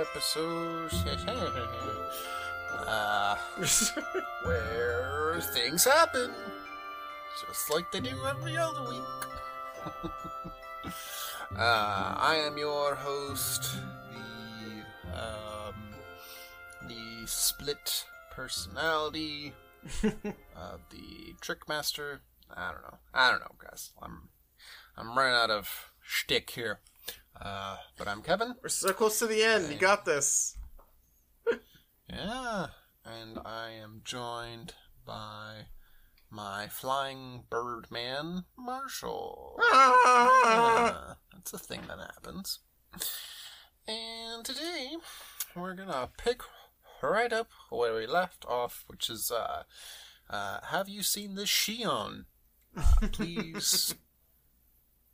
episode. uh, where things happen, just like they do every other week. uh, I am your host, the um, the split personality of the Trickmaster. I don't know. I don't know, guys. I'm I'm running out of shtick here. Uh, but I'm Kevin. We're so close to the end. You got this. Yeah, and I am joined by my flying bird man, Marshall. Yeah, that's a thing that happens. And today we're gonna pick right up where we left off, which is uh, uh, have you seen the Xion? Uh, please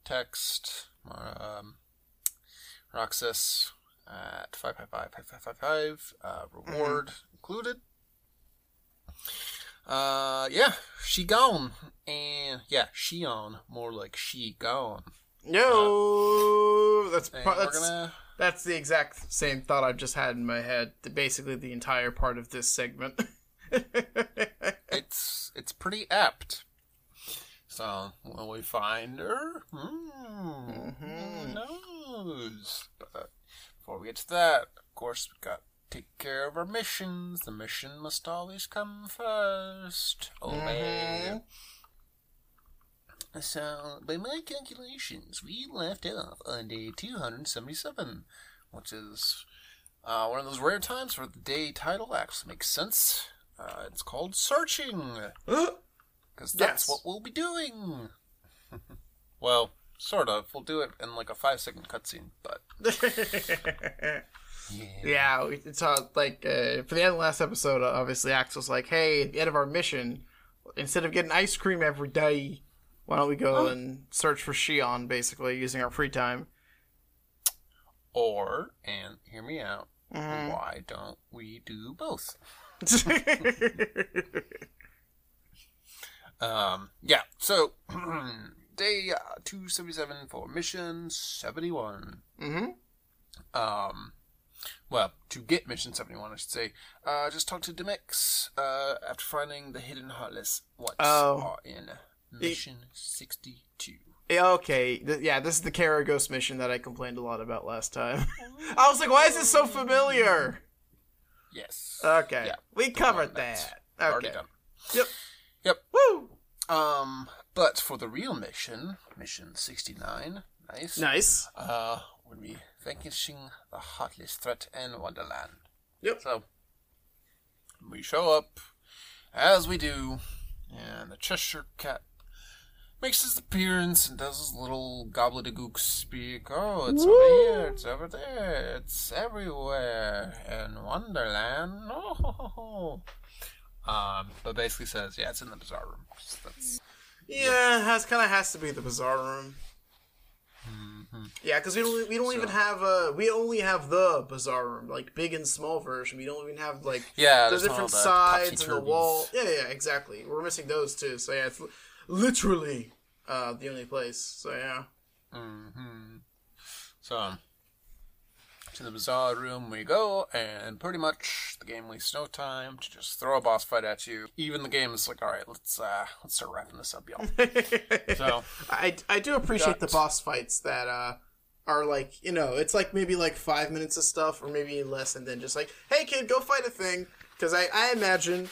text um, Roxas at 555 uh, reward included. Uh, yeah, she gone. And yeah, she on. More like she gone. No, that's And that's gonna. that's the exact same thought I've just had in my head. Basically, the entire part of this segment. It's it's pretty apt. So will we find her? Hmm. Who knows? But before we get to that, of course, we got to take care of our missions. The mission must always come first. Obey. So, by my calculations, we left off on day 277, which is uh, one of those rare times where the day title actually makes sense. Uh, it's called Searching, because that's Yes. what we'll be doing. well, sort of. We'll do it in like a five second cutscene, but yeah. yeah, it's uh, like uh, for the end of the last episode. Obviously, Axel's like, "Hey, at the end of our mission, instead of getting ice cream every day, why don't we go and search for Xion? Basically, using our free time." Or, and hear me out, why don't we do both? Um, yeah, so day uh, 277 for mission 71. mm-hmm. Um, well, to get mission 71, I should say, uh, just talk to Demyx uh, after finding the hidden heartless. What's Oh. are in mission 62. Okay, Th- yeah, this is the Karagos mission that I complained a lot about last time. I was like, "Why is this so familiar?" Yes. Okay, Yeah. we covered That's that. Already Okay, done. yep. Yep. Woo! Um, but for the real mission, mission 69, nice. Nice. uh, would be vanquishing the heartless threat in Wonderland. Yep. So, we show up, as we do, and the Cheshire Cat makes his appearance and does his little gobbledygook speak. Oh, it's over here, it's over there, it's everywhere in Wonderland. Oh, ho, ho, ho. Um, but basically says, yeah, it's in the bazaar room. That's Yeah, has kind of has to be the bizarre room. Yeah, because we don't we don't even have uh we only have the bizarre room like big and small version. We don't even have like Yeah, the different sides and the wall. Yeah, yeah, exactly. We're missing those too. So yeah, it's literally uh the only place. So yeah. hmm So, to the bazaar room we go, and pretty much the game wastes no time to just throw a boss fight at you. Even the game is like, all right, let's uh, let's start wrapping this up, y'all. so, I I do appreciate the boss fights that uh are like you know it's like maybe like five minutes of stuff or maybe less and then just like hey kid go fight a thing because I I imagine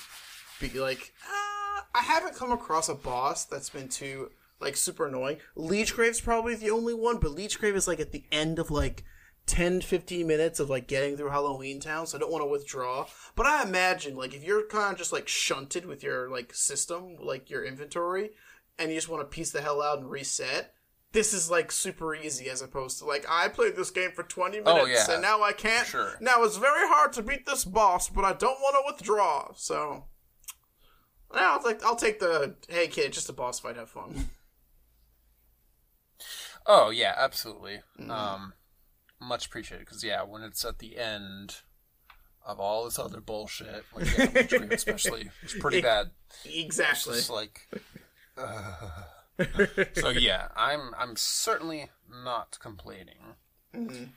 be like uh, I haven't come across a boss that's been too like super annoying. Leechgrave's probably the only one, but Leechgrave is like at the end of like 10 15 minutes of like getting through Halloween Town, so I don't want to withdraw. But I imagine like if you're kind of just like shunted with your like system, like your inventory, and you just want to piece the hell out and reset. This is like super easy as opposed to like I played this game for 20 minutes Oh, yeah. and now I can't. Sure. Now it's very hard to beat this boss, but I don't want to withdraw. So yeah, I'll take I'll take the hey kid, just a boss fight, have fun. oh yeah, absolutely. Um, much appreciated because yeah, when it's at the end of all this other bullshit, like yeah, Queen especially, it's pretty bad. exactly. It's like, uh, so yeah, I'm I'm certainly not complaining. Mhm.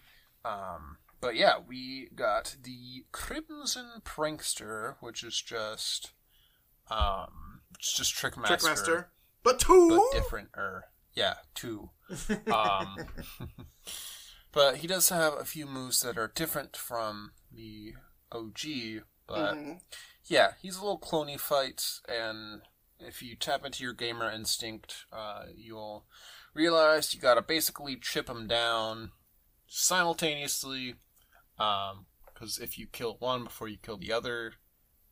Um, but yeah, we got the Crimson Prankster, which is just um, it's just Trickmaster, Trickmaster. But two. but different. Er, yeah, two. Um, but he does have a few moves that are different from the OG. But Mhm. yeah, he's a little clony fight, and if you tap into your gamer instinct, uh, you'll realize you gotta basically chip him down simultaneously. Because if you kill one before you kill the other,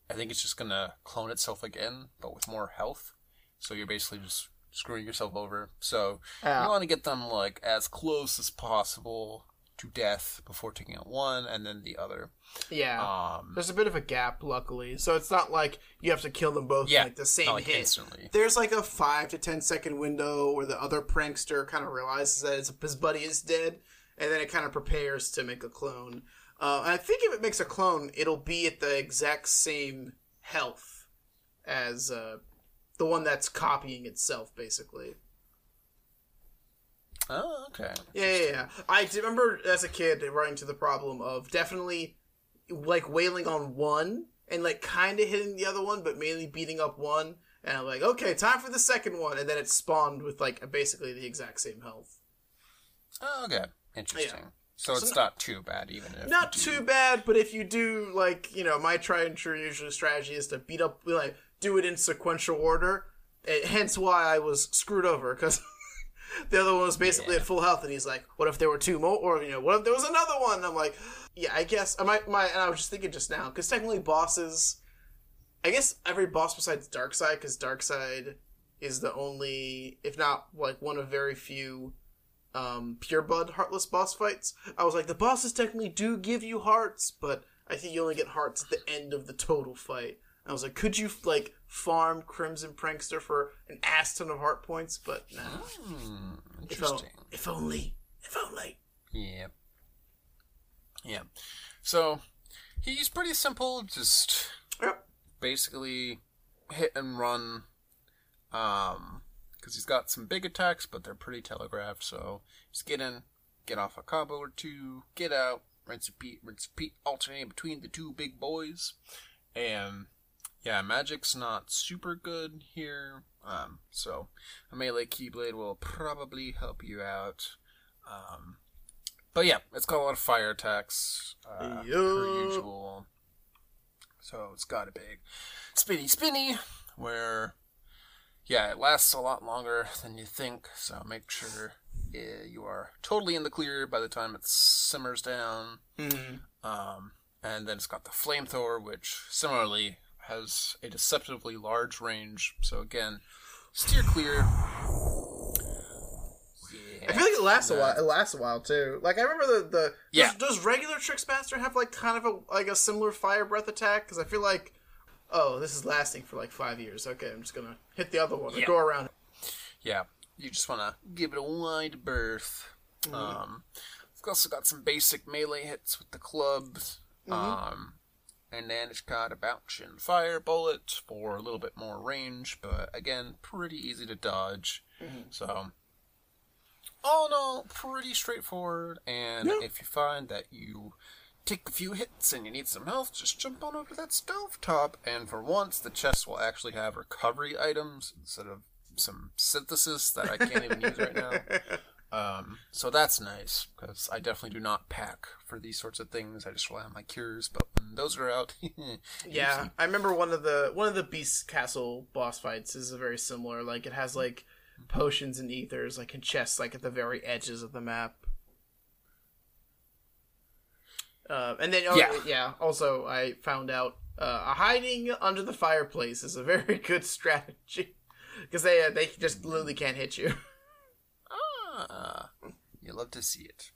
I think it's just gonna clone itself again, but with more health. So you're basically just screwing yourself over. So Yeah. you want to get them like as close as possible to death before taking out one and then the other. Yeah. Um, There's a bit of a gap, luckily, so it's not like you have to kill them both Yeah, in like the same like hit. instantly. There's like a five to ten second window where the other prankster kind of realizes that his, his buddy is dead, and then it kind of prepares to make a clone. Uh, and I think if it makes a clone, it'll be at the exact same health as uh, the one that's copying itself, basically. Oh, okay. Yeah, yeah, yeah. I remember as a kid running into the problem of definitely like wailing on one and like kind of hitting the other one, but mainly beating up one. And I'm like, okay, time for the second one, and then it spawned with like basically the exact same health. Oh, okay. Interesting. So, So it's no- not too bad, even if Not do- too bad, but if you do like you know, my tried and true usual strategy is to beat up like do it in sequential order. eh, hence why I was screwed over because. The other one was basically Yeah. at full health, and he's like, "What if there were two more? Or you know, what if there was another one?" And I'm like, "Yeah, I guess." I might, my, and I was just thinking just now because technically bosses, I guess every boss besides Darkside, because Darkside is the only, if not like one of very few, um, pure blood heartless boss fights. I was like, the bosses technically do give you hearts, but I think you only get hearts at the end of the total fight. I was like, could you like farm Crimson Prankster for an ass ton of heart points? But no. If, o- interesting. if only. If only. Yeah. Yeah. So he's pretty simple, just Yep. basically hit and run. Um, because he's got some big attacks, but they're pretty telegraphed. So just get in, get off a combo or two, get out, rinse repeat, rinse repeat, alternating between the two big boys. And yeah, magic's not super good here. Um, so a melee keyblade will probably help you out. Um, but yeah, it's got a lot of fire attacks, uh, per usual. So it's got a big spinny spinny, where yeah, it lasts a lot longer than you think. So make sure you are totally in the clear by the time it simmers down. Mm-hmm. Um, and then it's got the flamethrower, which similarly has a deceptively large range. So again, steer clear. I feel like it lasts a Yeah. while. It lasts a while too. Like I remember the the Yeah. Does, does regular Tricksmaster have like kind of a like a similar fire breath attack? Because I feel like, oh, this is lasting for like five years. Okay, I'm just gonna hit the other one Yeah. go around. Yeah, you just want to give it a wide berth. Um, we've also got some basic melee hits with the clubs. Um, and then it's got a bouncing fire bullet for a little bit more range, but again, pretty easy to dodge. Mm-hmm. So, all in all, pretty straightforward. And Yeah. if you find that you take a few hits and you need some health, just jump on over to that stove top. And for once, the chest will actually have recovery items instead of some synthesis that I can't even use right now. Um, so that's nice because I definitely do not pack for these sorts of things. I just rely on my cures. But when those are out, Yeah, I remember one of the one of the Beast Castle boss fights is very similar. Like it has like potions and ethers like in chests like at the very edges of the map. Uh, and then oh, Yeah. yeah. Also, I found out uh, hiding under the fireplace is a very good strategy because they uh, they just literally can't hit you. ah, you love to see it.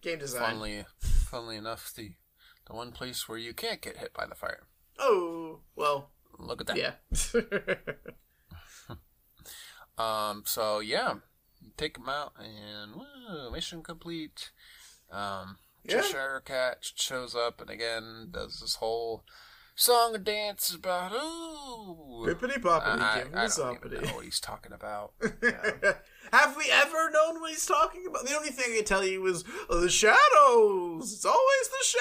Game design. Funnily, funnily enough, the the one place where you can't get hit by the fire. Oh well, Look at that. yeah. Um. So yeah, take them out, and woo, mission complete. Um. Yeah. Cheshire Cat shows up and again does this whole song and dance about ooh. Bippity boppity, I, him I don't even know what he's talking about. Have we ever known what he's talking about? The only thing I can tell you is oh, the shadows. It's always the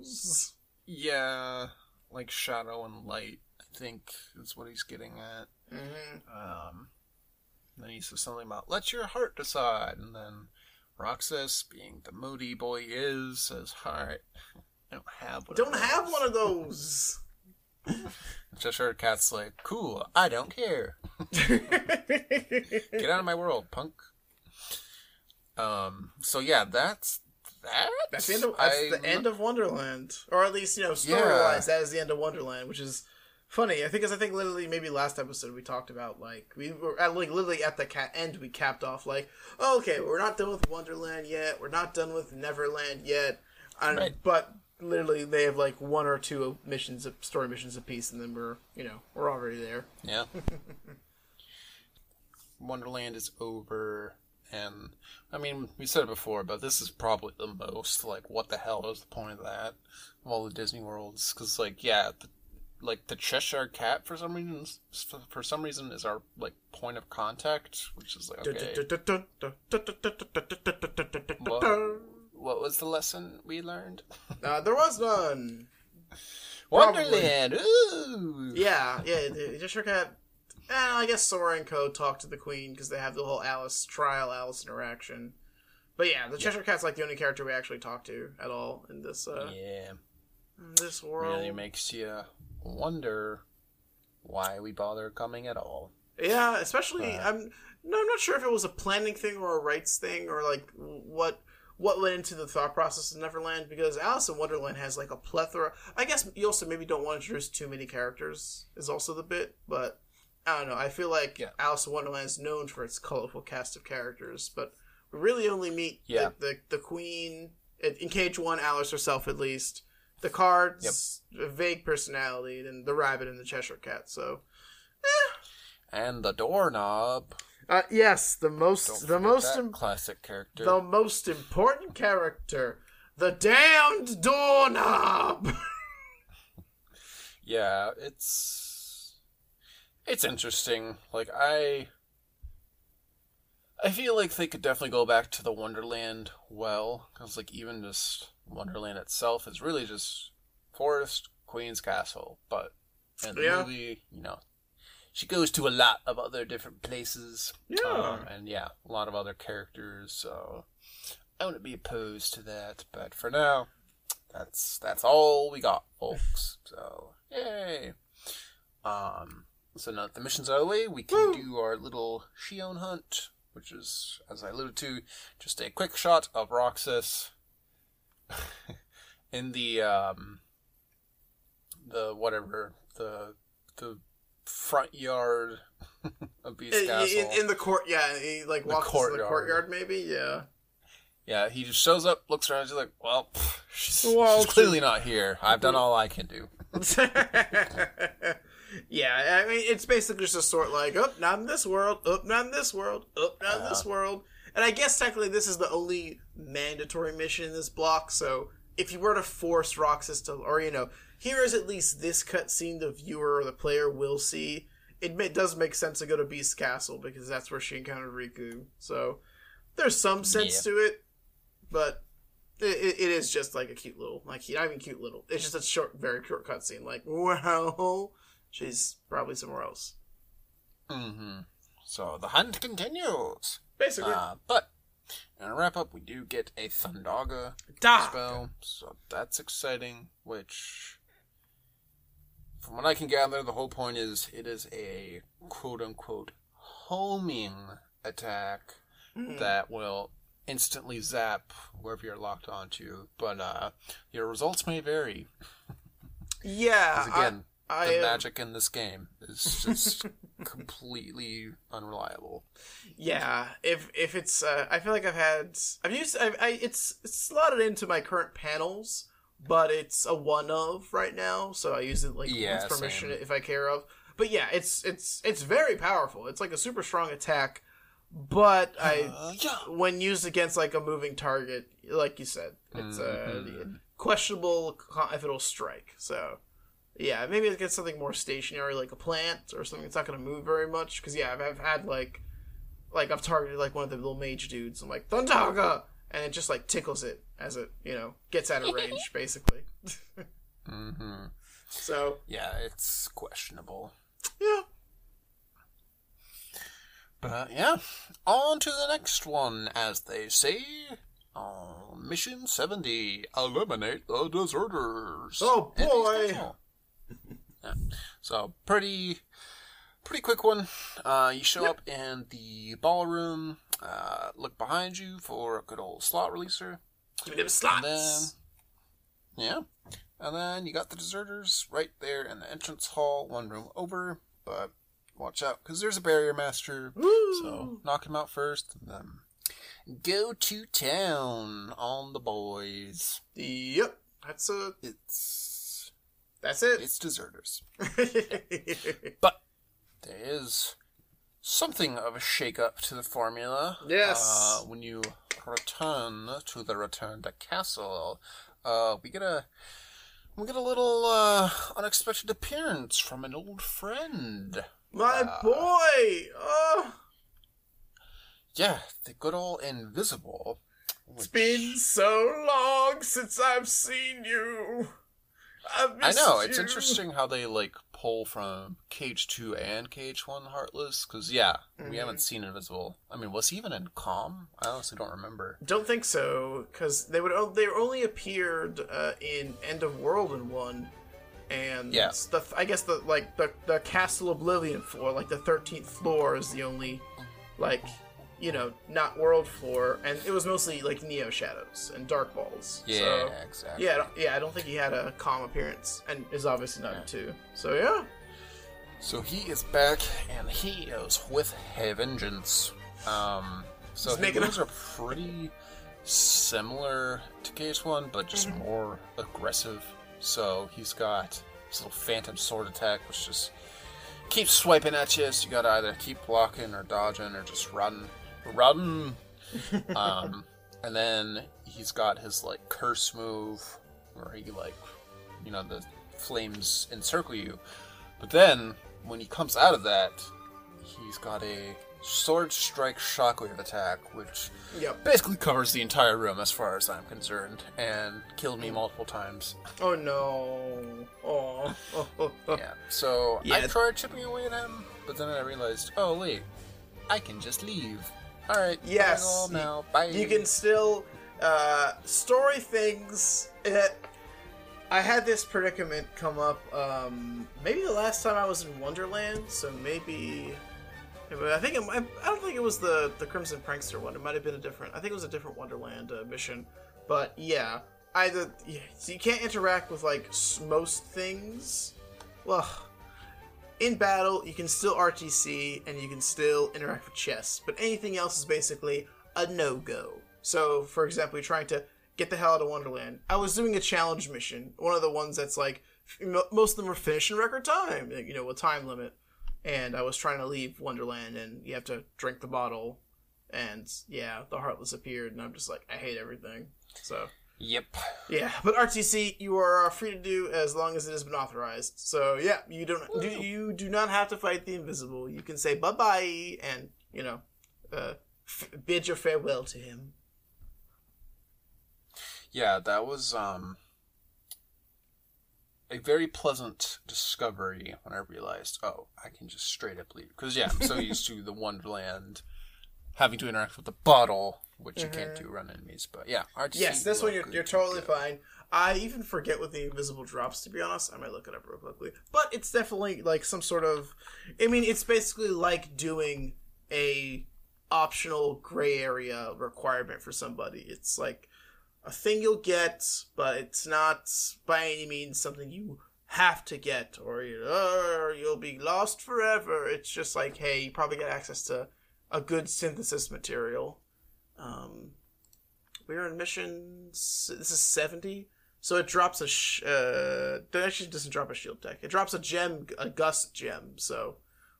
shadows. yeah, like shadow and light. I think is what he's getting at. Mm-hmm. Um, then he says something about let your heart decide, and then Roxas, being the moody boy he is, says, "All right, I don't have one. Don't have one of those. Cheshire Cat's like, cool, I don't care. Get out of my world, punk. Um. So yeah, that's that. That's the end of that's the end of Wonderland, or at least you know story Yeah. wise, that is the end of Wonderland, which is funny. I think, because I think literally maybe last episode we talked about like we were at like literally at the cat end we capped off like oh, okay we're not done with Wonderland yet, we're not done with Neverland yet, Right. but literally they have like one or two missions story missions apiece, and then we're you know we're already there. Yeah. Wonderland is over, and I mean, we said it before, but this is probably the most like, what the hell is the point of that? Of all the Disney worlds, because like, yeah, the, like the Cheshire Cat for some reason, for some reason, is our like point of contact, which is like, okay, what was the lesson we learned? Uh, there was none. Wonderland, ooh, Yeah, yeah. The Cheshire Cat, and I guess Sora and Co. talk to the Queen because they have the whole Alice trial, Alice interaction. But yeah, the Cheshire Cat's like the only character we actually talk to at all in this uh, yeah. in this world. really makes you wonder why we bother coming at all. Yeah, especially Uh, I'm no, I'm not sure if it was a planning thing or a rights thing or like what what went into the thought process of Neverland because Alice in Wonderland has like a plethora. I guess you also maybe don't want to introduce too many characters is also the bit, but I don't know. I feel like Yeah. Alice in Wonderland is known for its colorful cast of characters, but we really only meet Yeah. the, the the Queen in, in Cage One, Alice herself at least. The cards, a vague personality, and the rabbit and the Cheshire Cat. So eh. And the doorknob. Uh, yes, the most the most im- classic character. the most important character, the damned doorknob. Yeah, it's it's interesting. Like I I feel like they could definitely go back to the Wonderland well cuz like even just Wonderland itself is really just forest, Queen's castle, but in the Yeah. movie, you know, she goes to a lot of other different places. Yeah. Um, and yeah, a lot of other characters, so I wouldn't be opposed to that, but for now, that's that's all we got, folks. So yay! Um, so now that the missions are away, we can Woo. do our little Xion hunt, which is, as I alluded to, just a quick shot of Roxas in the um the whatever the the front yard of Beast in, Castle. in, in the court, yeah, he like The walks into the courtyard. maybe, yeah. Yeah, he just shows up, looks around, he's like, "Well, pff, she's, Well, she's clearly not here. I've done all I can do." yeah, I mean, it's basically just a sort like, oh, not in this world, oh, not in this world, oh, not in this Uh-huh. world. And I guess technically this is the only mandatory mission in this block, so if you were to force Roxas to, or, you know, here is at least this cutscene the viewer or the player will see, it ma- does make sense to go to Beast Castle because that's where she encountered Riku. So there's some sense to it, but it, it, it is just like a cute little, like not even cute little. It's just a short, very short cutscene. Like, well, she's probably somewhere else. Mm-hmm. So the hunt continues. Basically, Uh, but in a wrap up, we do get a Thundaga Da! spell, so that's exciting. Which, from what I can gather, the whole point is it is a quote unquote homing attack Hmm. that will instantly zap wherever you're locked onto, but uh, your results may vary. yeah. again, I, the I, uh, magic in this game is just completely unreliable. yeah. If if it's, uh, I feel like I've had, I've used, I've, I it's it's slotted into my current panels, but it's a one of right now, so I use it like Yeah, with permission same. if I care of. But yeah, it's it's it's very powerful. It's like a super strong attack, but I Uh, yeah. when used against like a moving target, like you said, it's uh, Mhm. questionable if it'll strike. So, yeah, maybe it gets something more stationary, like a plant or something that's not going to move very much. Because yeah, I've, I've had like, like I've targeted like one of the little mage dudes. I'm like Thundaga, and it just like tickles it as it you know gets out of range, basically. Mm-hmm. So Yeah, it's questionable. yeah, But yeah, on to the next one, as they say. Uh, mission 70 Eliminate the Deserters. Oh, boy. yeah. So, pretty. Pretty quick one. Uh, you show up in the ballroom, uh, look behind you for a good old slot releaser, give me them and slots. then, yeah, and then you got the deserters right there in the entrance hall, one room over. But watch out, because there's a barrier master. Woo! So knock him out first, and then go to town on the boys. Yep, that's a It's that's it. it's deserters, but there is something of a shake-up to the formula. Yes. Uh, when you return to the return to castle, uh, we get a we get a little uh, unexpected appearance from an old friend. My Uh, boy. Oh, Yeah, the good old invisible. It's been so long since I've seen you. I know it's interesting how they like pull from Cage Two and Cage One Heartless because yeah, Mhm. we haven't seen Invisible. I mean, was he even in Calm? I honestly don't remember. Don't think so, because they would they only appeared uh, in End of World in one, and Yeah. the I guess the like the the Castle Oblivion floor, like the thirteenth floor, is the only like you know not world floor, and it was mostly like Neo Shadows and Dark Balls. Yeah, so, exactly. yeah, I don't, yeah. I don't think he had a calm appearance, and is obviously not in two. So yeah, So he is back, and he is with a vengeance. Um, so He's his making moves are pretty similar to Cage One, but just Mm-hmm. more aggressive. So he's got his little Phantom Sword attack, which just keeps swiping at you. So you gotta either keep blocking or dodging or just run, run. um, and then he's got his like curse move, where he like, you know, the flames encircle you. But then, when he comes out of that, he's got a sword strike shockwave attack, which yep. basically covers the entire room as far as I'm concerned, and killed me multiple times. Oh no. Oh. Yeah. So I tried chipping away at him, but then I realized, oh wait, I can just leave. All right. Yes, you- now. Bye. You can still uh, story things. It, I had this predicament come up um, maybe the last time I was in Wonderland, so maybe. I think it, might- I don't think it was the the Crimson Prankster one. It might have been a different. I think it was a different Wonderland uh, mission. But yeah, either yeah, so you can't interact with like most things. Well, in battle, you can still RTC and you can still interact with chests, but anything else is basically a no go. So, for example, you're trying to get the hell out of Wonderland. I was doing a challenge mission, one of the ones that's like most of them are finished in record time, you know, with time limit. And I was trying to leave Wonderland, and you have to drink the bottle. And yeah, the Heartless appeared, and I'm just like, I hate everything. So Yep. yeah, but RTC you are uh, free to do as long as it has been authorized. So yeah, you don't do, you do not have to fight the invisible. You can say bye bye and you know, uh, f- bid your farewell to him. Yeah, that was um a very pleasant discovery when I realized, oh, I can just straight up leave. Because yeah, I'm so used to the Wonderland having to interact with the bottle, which you can't do around enemies. But yeah, RTC Mm-hmm. Yes, this one you're, you're totally fine. I even forget what the invisible drops to be honest. I might look it up real quickly. But it's definitely like some sort of I mean, it's basically like doing a optional gray area requirement for somebody. It's like a thing you'll get, but it's not by any means something you have to get or you'll be lost forever. It's just like, hey, you probably get access to a good synthesis material. Um, we're in mission. This is seventy, so it drops a. Sh- uh, it actually doesn't drop a shield deck. It drops a gem, a gust gem. So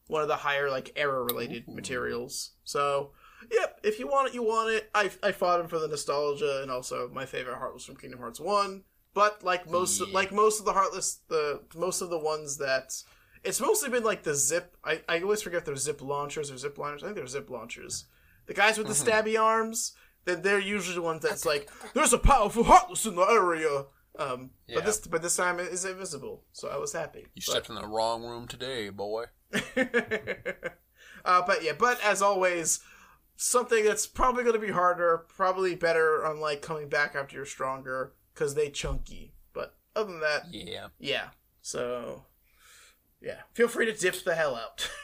one of the higher like error related materials. So yep, if you want it, you want it. I I fought him for the nostalgia and also my favorite heart was from Kingdom Hearts one. but like most Yeah. like most of the heartless the most of the ones that it's mostly been like the zip I, I always forget if they're zip launchers or zip liners. I think they're zip launchers. The guys with the Mhm. stabby arms, then they're usually the ones that's like, there's a powerful heartless in the area. Um, Yeah. but this but this time it is invisible, so I was happy. You But- stepped in the wrong room today, boy. uh, but yeah, but as always, something that's probably going to be harder, probably better on like coming back after you're stronger because they chunky. But other than that, Yeah. yeah. So yeah, feel free to dip the hell out.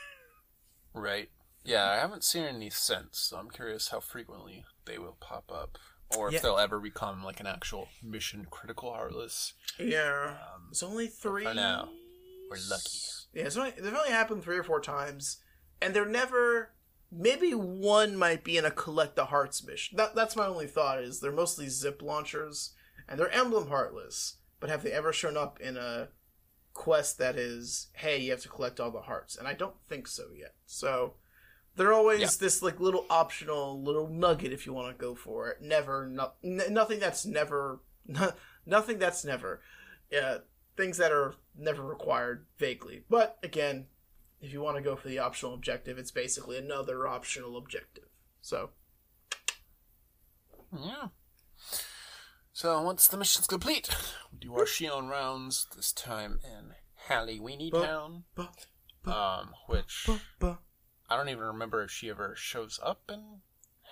Right. Yeah, I haven't seen any since, so I'm curious how frequently they will pop up. Or if Yeah. they'll ever become like an actual mission critical heartless. yeah, Um, it's only three. for now, we're lucky. Yeah, it's only they've only happened three or four times, and they're never. Maybe one might be in a collect the hearts mission. That, that's my only thought. Is they're mostly zip launchers and they're emblem heartless, but have they ever shown up in a quest that is, hey, you have to collect all the hearts? And I don't think so yet. So they're always Yeah. this like little optional little nugget if you want to go for it. Never, no, n- nothing that's never, nothing that's never. Yeah, things that are never required vaguely. But again, if you want to go for the optional objective, it's basically another optional objective. So Yeah. So once the mission's complete, we do our Xion rounds, this time in Halloweeny Town. Um, which I don't even remember if she ever shows up in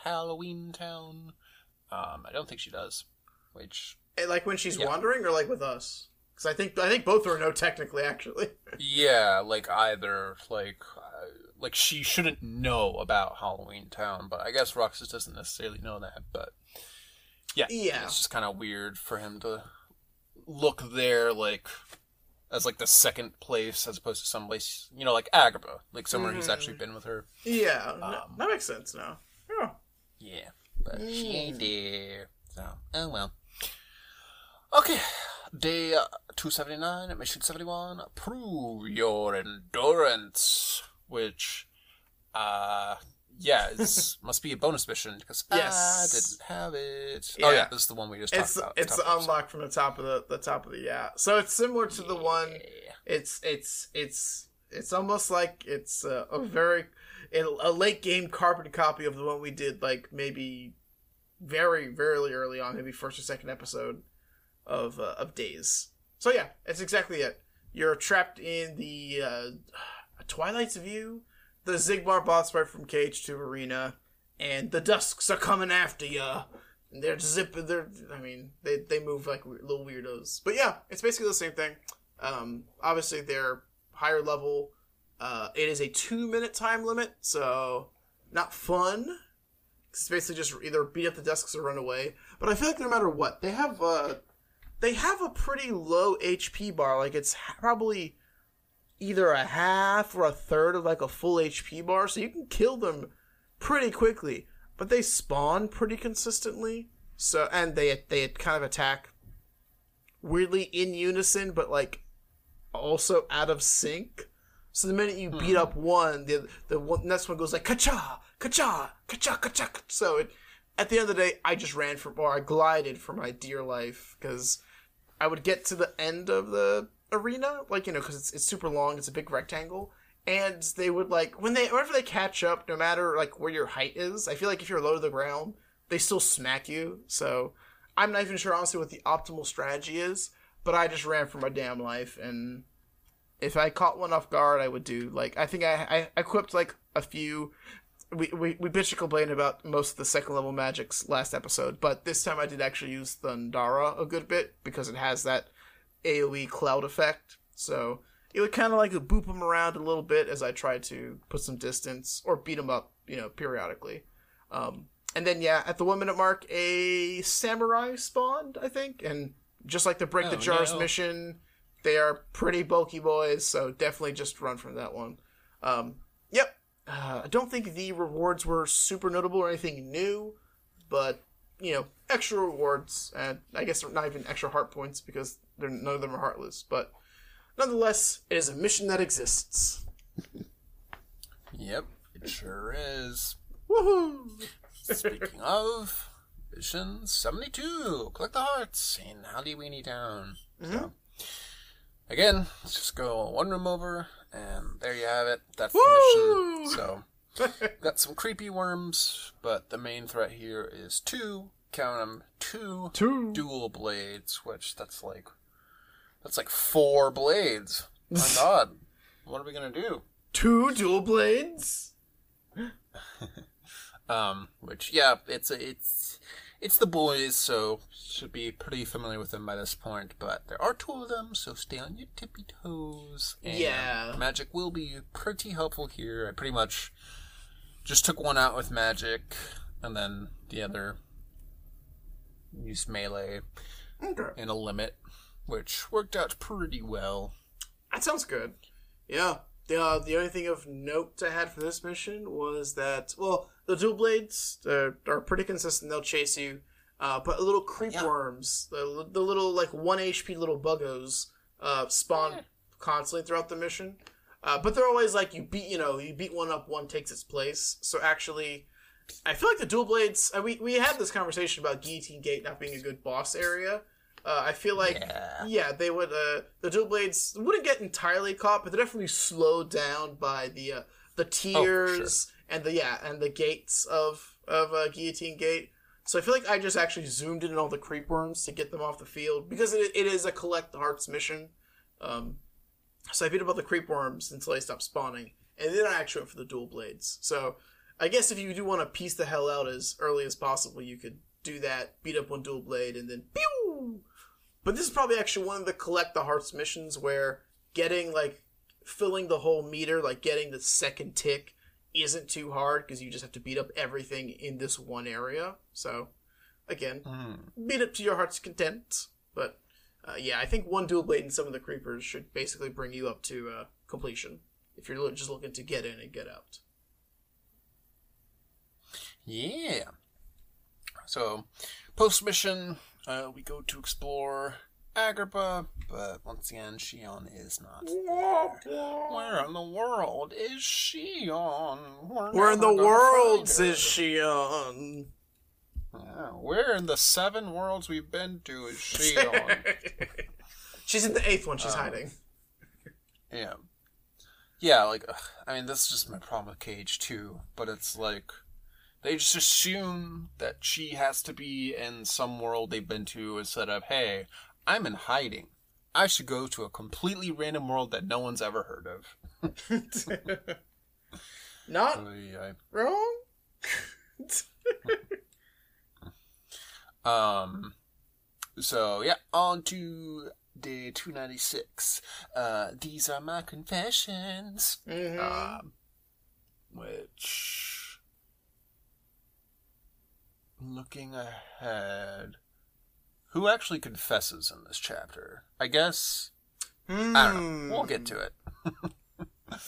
Halloween Town. Um, I don't think she does. Which Eh, like when she's Yeah. wandering, or like with us, because I think I think both are no technically actually. Yeah, like either like uh, like she shouldn't know about Halloween Town, but I guess Roxas doesn't necessarily know that. But yeah, Yeah. it's just kind of weird for him to look there like as like the second place as opposed to someplace you know like Agrabah, like somewhere he's Mhm. actually been with her. yeah, Um, that makes sense now. Yeah. Yeah, but she ain't there. So oh well. Okay, day uh, 279, mission 71. Prove your endurance. Which, uh, yeah, it's, must be a bonus mission because I Yes. didn't have it. Oh, Yeah. yeah, this is the one we just talked It's about. it's the unlocked from the top of the the top of the yeah. So it's similar to the one it's it's it's it's almost like it's a, a very a late game carbon copy of the one we did like maybe very very early on maybe first or second episode of uh, of days so yeah it's exactly it you're trapped in the uh, twilight's view the Xigbar boss fight from cage to arena and the dusks are coming after you and they're zipping they're i mean they, they move like little weirdos but yeah it's basically the same thing um, obviously, they're higher level. Uh, it is a two minute time limit, so not fun. It's basically just either beat up the desks or run away. But I feel like no matter what, they have uh, they have a pretty low HP bar. Like it's probably either a half or a third of like a full HP bar, so you can kill them pretty quickly. But they spawn pretty consistently. So and they they kind of attack weirdly in unison, but like also out of sync. So the minute you hmm. beat up one, the the one, next one goes like kacha, kacha, kacha, kacha. So it, at the end of the day, I just ran for, or I glided for my dear life because I would get to the end of the arena, like you know, because it's it's super long, it's a big rectangle, and they would like when they whenever they catch up, no matter like where your height is. I feel like if you're low to the ground, they still smack you. So I'm not even sure honestly what the optimal strategy is, but I just ran for my damn life and if I caught one off guard, I would do like I think I I equipped like a few. We we we bitch and complain about most of the second level magics last episode, but this time I did actually use Thundara a good bit because it has that AOE cloud effect. So it would kind of like boop them around a little bit as I tried to put some distance or beat them up, you know, periodically. Um, and then yeah, at the one minute mark, a samurai spawned, I think, and just like the break the Oh, jars no. mission, they are pretty bulky boys, so definitely just run from that one. Um, yep. Uh, I don't think the rewards were super notable or anything new, but you know, extra rewards, and I guess not even extra heart points because they're none of them are heartless. But nonetheless, it is a mission that exists. Yep, it sure is. Woohoo! Speaking of, Mission 72. Collect the hearts in Howdy Weenie Town. Mm-hmm. So, again, let's just go one room over, and there you have it. That's the mission. So, got some creepy worms, but the main threat here is two, count them, two, Two. dual blades, which that's like, that's like four blades. My god. What are we gonna do? Two dual blades. Um, which yeah, it's a, it's it's the boys, so should be pretty familiar with them by this point. But there are two of them, so stay on your tippy toes. And Yeah. magic will be pretty helpful here. I pretty much just took one out with magic, and then the other used melee Okay. in a limit, which worked out pretty well. That sounds good. Yeah. The, uh, the only thing of note I had for this mission was that, well, the dual blades uh, are pretty consistent. They'll chase you. Uh, but little creep Yeah. worms, the, the little, like, 1 HP little buggos, uh, spawn Yeah. constantly throughout the mission. Uh, but they're always like, you beat, you know, you beat one up, one takes its place. So actually, I feel like the dual blades, uh, we, we had this conversation about Guillotine Gate not being a good boss area. Uh, I feel like Yeah. yeah, they would. Uh, the dual blades wouldn't get entirely caught, but they're definitely slowed down by the uh, the tiers and the yeah and the gates of of uh, guillotine gate. So I feel like I just actually zoomed in on all the creep worms to get them off the field because it, it is a collect the hearts mission. Um, so I beat up all the creep worms until they stopped spawning, and then I actually went for the dual blades. So I guess if you do want to piece the hell out as early as possible, you could do that, beat up one dual blade, and then pew. But this is probably actually one of the collect the hearts missions where getting like filling the whole meter, like getting the second tick, isn't too hard because you just have to beat up everything in this one area. So again, Hmm. beat it to your heart's content. But uh, yeah, I think one dual blade and some of the creepers should basically bring you up to uh, completion if you're just looking to get in and get out. Yeah. So, post mission, uh, we go to explore Agrabah, but once again, Xion is not. There. Where in the world is Xion? We're Where in the never gonna world find says her. she on? Yeah, where in the seven worlds we've been to is Xion? she's in the eighth one. She's Um, hiding. yeah. Yeah, like, ugh, I mean, this is just my problem with Cage, too, but it's like. They just assume that she has to be in some world they've been to instead of, hey, I'm in hiding. I should go to a completely random world that no one's ever heard of. Not yeah, wrong. Um. So yeah, on to day two ninety six. Uh, these are my confessions. Mhm. Um, which, looking ahead, who actually confesses in this chapter? I guess I don't know. We'll get to it.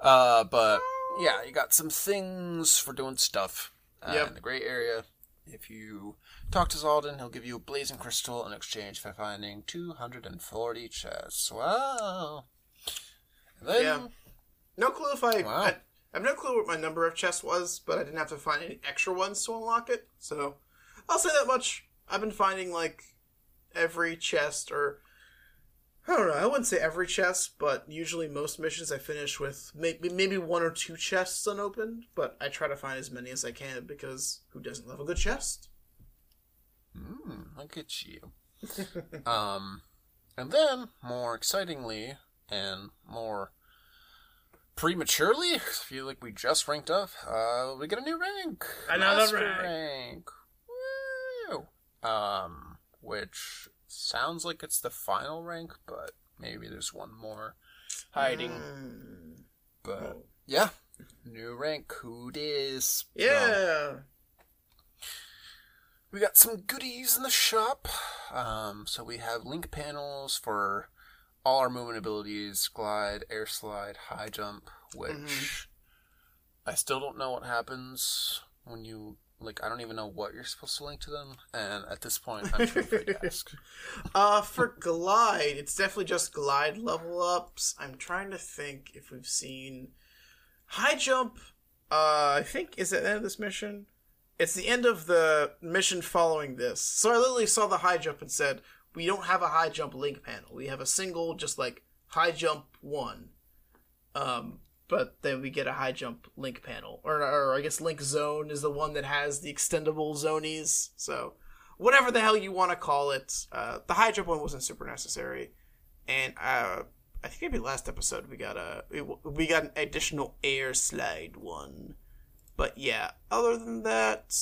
uh, but yeah, you got some things for doing stuff uh, Yep. in the gray area. If you talk to Xaldin, he'll give you a blazing crystal in exchange for finding 240 chests. Wow. And then, Yeah. No clue if I, Wow. I. I have no clue what my number of chests was, but I didn't have to find any extra ones to unlock it. So I'll say that much. I've been finding like every chest, or I don't know. I wouldn't say every chest, but usually most missions I finish with maybe maybe one or two chests unopened. But I try to find as many as I can because who doesn't love a good chest? Hmm, look at you. um, and then, more excitingly and more prematurely, I feel like we just ranked up. Uh, we get a new rank. Another rank. rank. Woo! Um, which sounds like it's the final rank, but maybe there's one more hiding. Mm. But yeah, new rank. Who dis? Yeah. We got some goodies in the shop. Um, so we have link panels for all our movement abilities glide, air slide, high jump, which Mhm. I still don't know what happens when you. Like, I don't even know what you're supposed to link to them, and at this point, I'm too afraid to ask. Uh, for glide, it's definitely just glide level ups. I'm trying to think if we've seen high jump. Uh, I think is at the end of this mission. it's the end of the mission following this. So I literally saw the high jump and said, "We don't have a high jump link panel. We have a single, just like high jump one." Um, but then we get a high jump link panel, or, or I guess link zone is the one that has the extendable zonies. So whatever the hell you want to call it, uh, the high jump one wasn't super necessary, and uh, I think maybe last episode we got a we, we got an additional air slide one, but yeah, other than that,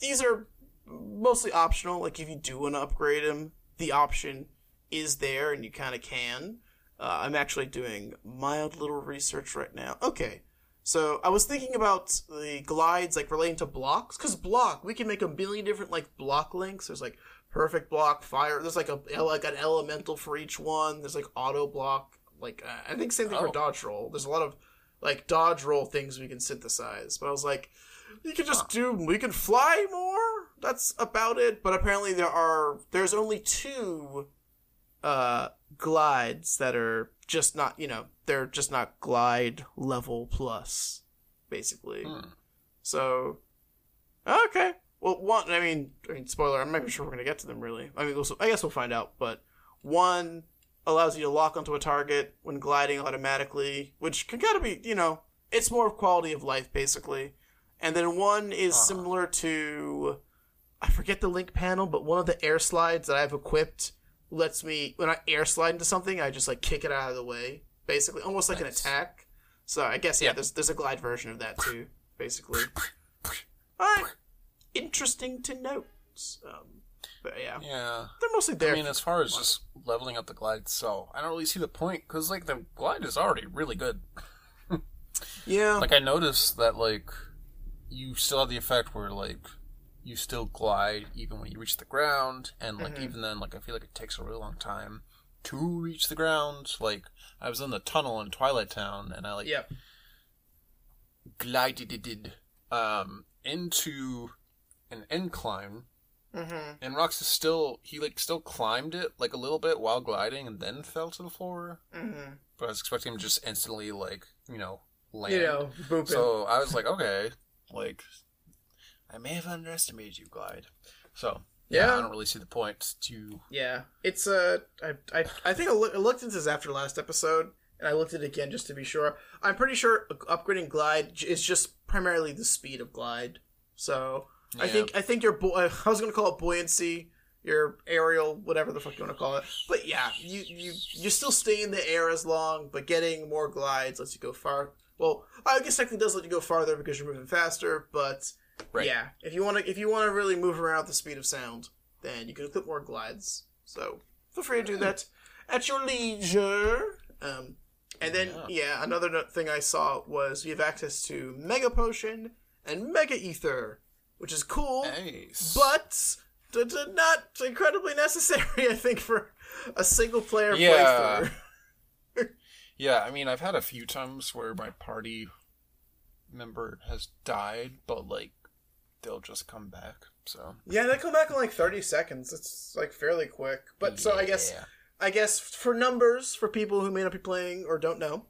these are mostly optional. Like if you do want to upgrade them, the option is there, and you kind of can. Uh, I'm actually doing mild little research right now. Okay, so I was thinking about the glides like relating to blocks, because block we can make a million different like block links. There's like perfect block, fire. There's like a like an elemental for each one. There's like auto block. Like uh, I think same thing Oh. for dodge roll. There's a lot of like dodge roll things we can synthesize. But I was like, you can just do we can fly more. That's about it. But apparently there are there's only two uh glides that are just not you know they're just not glide level plus basically. Hmm. So okay. Well, one. I mean, I mean, spoiler. I'm not even sure we're gonna get to them. Really. I mean, we'll, I guess we'll find out. But one allows you to lock onto a target when gliding automatically, which can kind of be, you know, it's more of quality of life basically. And then one is Ah. similar to, I forget the link panel, but one of the air slides that I've equipped lets me when I air slide into something, I just like kick it out of the way, basically, almost like an attack. So I guess yeah, Yeah. there's there's a glide version of that too, basically. All right, interesting to note. Um, but yeah, Yeah. they're mostly there. I mean, as far as just leveling up the glide itself, I don't really see the point because like the glide is already really good. yeah, Like I noticed that like you still have the effect where like you still glide even when you reach the ground, and like Mhm. even then, like I feel like it takes a really long time to reach the ground. Like I was in the tunnel in Twilight Town, and I like yep, glided um into an incline mm-hmm. and Rox is still he like still climbed it like a little bit while gliding and then fell to the floor. Mm-hmm. But I was expecting him to just instantly like, you know, land. you know, so I was like, okay, like I may have underestimated you, Glide. So yeah, Yeah. I don't really see the point to Yeah, it's uh, I I, I think I, look, I looked into this after last episode, and I looked at it again just to be sure. I'm pretty sure upgrading glide is just primarily the speed of glide. So I think I think your bu- I was gonna call it buoyancy, your aerial, whatever the fuck you want to call it. But yeah, you you you still stay in the air as long, but getting more glides lets you go far. Well, I guess technically does let you go farther because you're moving faster, but Right. yeah, if you want to if you want to really move around at the speed of sound, then you can equip more glides. So feel free to do that at your leisure. Um, and then Yeah. yeah, another no- thing I saw was you have access to Mega Potion and Mega Ether, which is cool, Nice. but d- d- not incredibly necessary. I think for a single player Yeah. playthrough. Yeah, I mean I've had a few times where my party member has died, but like they'll just come back. So Yeah, they come back in like thirty seconds. It's like fairly quick. But so I guess I guess for numbers for people who may not be playing or don't know.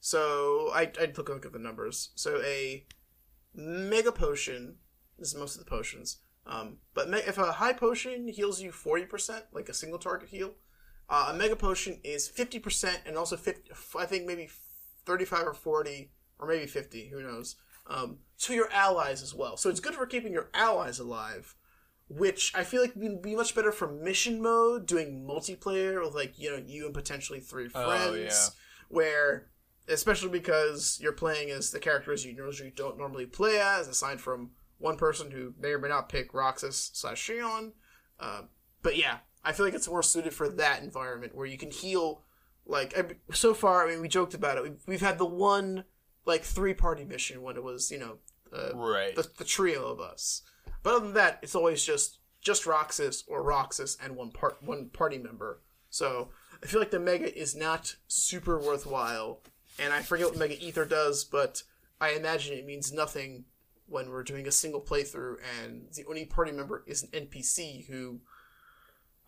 So I I took a look at the numbers. So a mega potion. This is most of the potions. Um, but me- if a high potion heals you forty percent, like a single target heal, uh, a mega potion is fifty percent, and also 50, I think maybe thirty-five or forty, or maybe fifty. Who knows? Um, to your allies as well. So it's good for keeping your allies alive which I feel like would be much better for mission mode, doing multiplayer with like you know you and potentially three friends, yeah. where especially because you're playing as the characters you usually don't normally play as, aside from one person who may or may not pick Roxas slash Xion. Uh, but yeah, I feel like it's more suited for that environment where you can heal. Like I, so far, I mean, we joked about it. We've, we've had the one like three party mission when it was you know uh, Right. the, the trio of us. But other than that, it's always just just Roxas or Roxas and one part one party member. So I feel like the Mega is not super worthwhile, and I forget what Mega Ether does, but I imagine it means nothing when we're doing a single playthrough and the only party member is an NPC who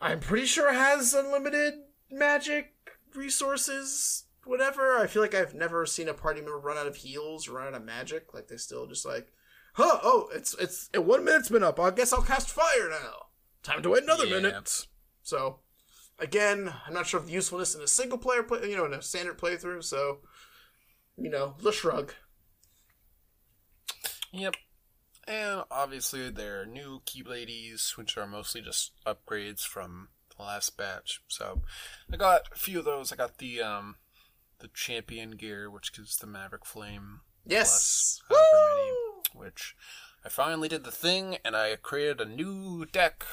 I'm pretty sure has unlimited magic resources. Whatever. I feel like I've never seen a party member run out of heals or run out of magic. Like they still just like huh? Oh, it's it's one minute's been up. I guess I'll cast fire now. Time to wait another Yeah. minute. So, again, I'm not sure of the usefulness in a single player play, you know, in a standard playthrough. So, you know, the shrug. Yep. And obviously there are new Keyblades, which are mostly just upgrades from the last batch. So I got a few of those. I got the um the champion gear, which gives the Maverick Flame Yes. Plus, many. Which I finally did the thing and I created a new deck.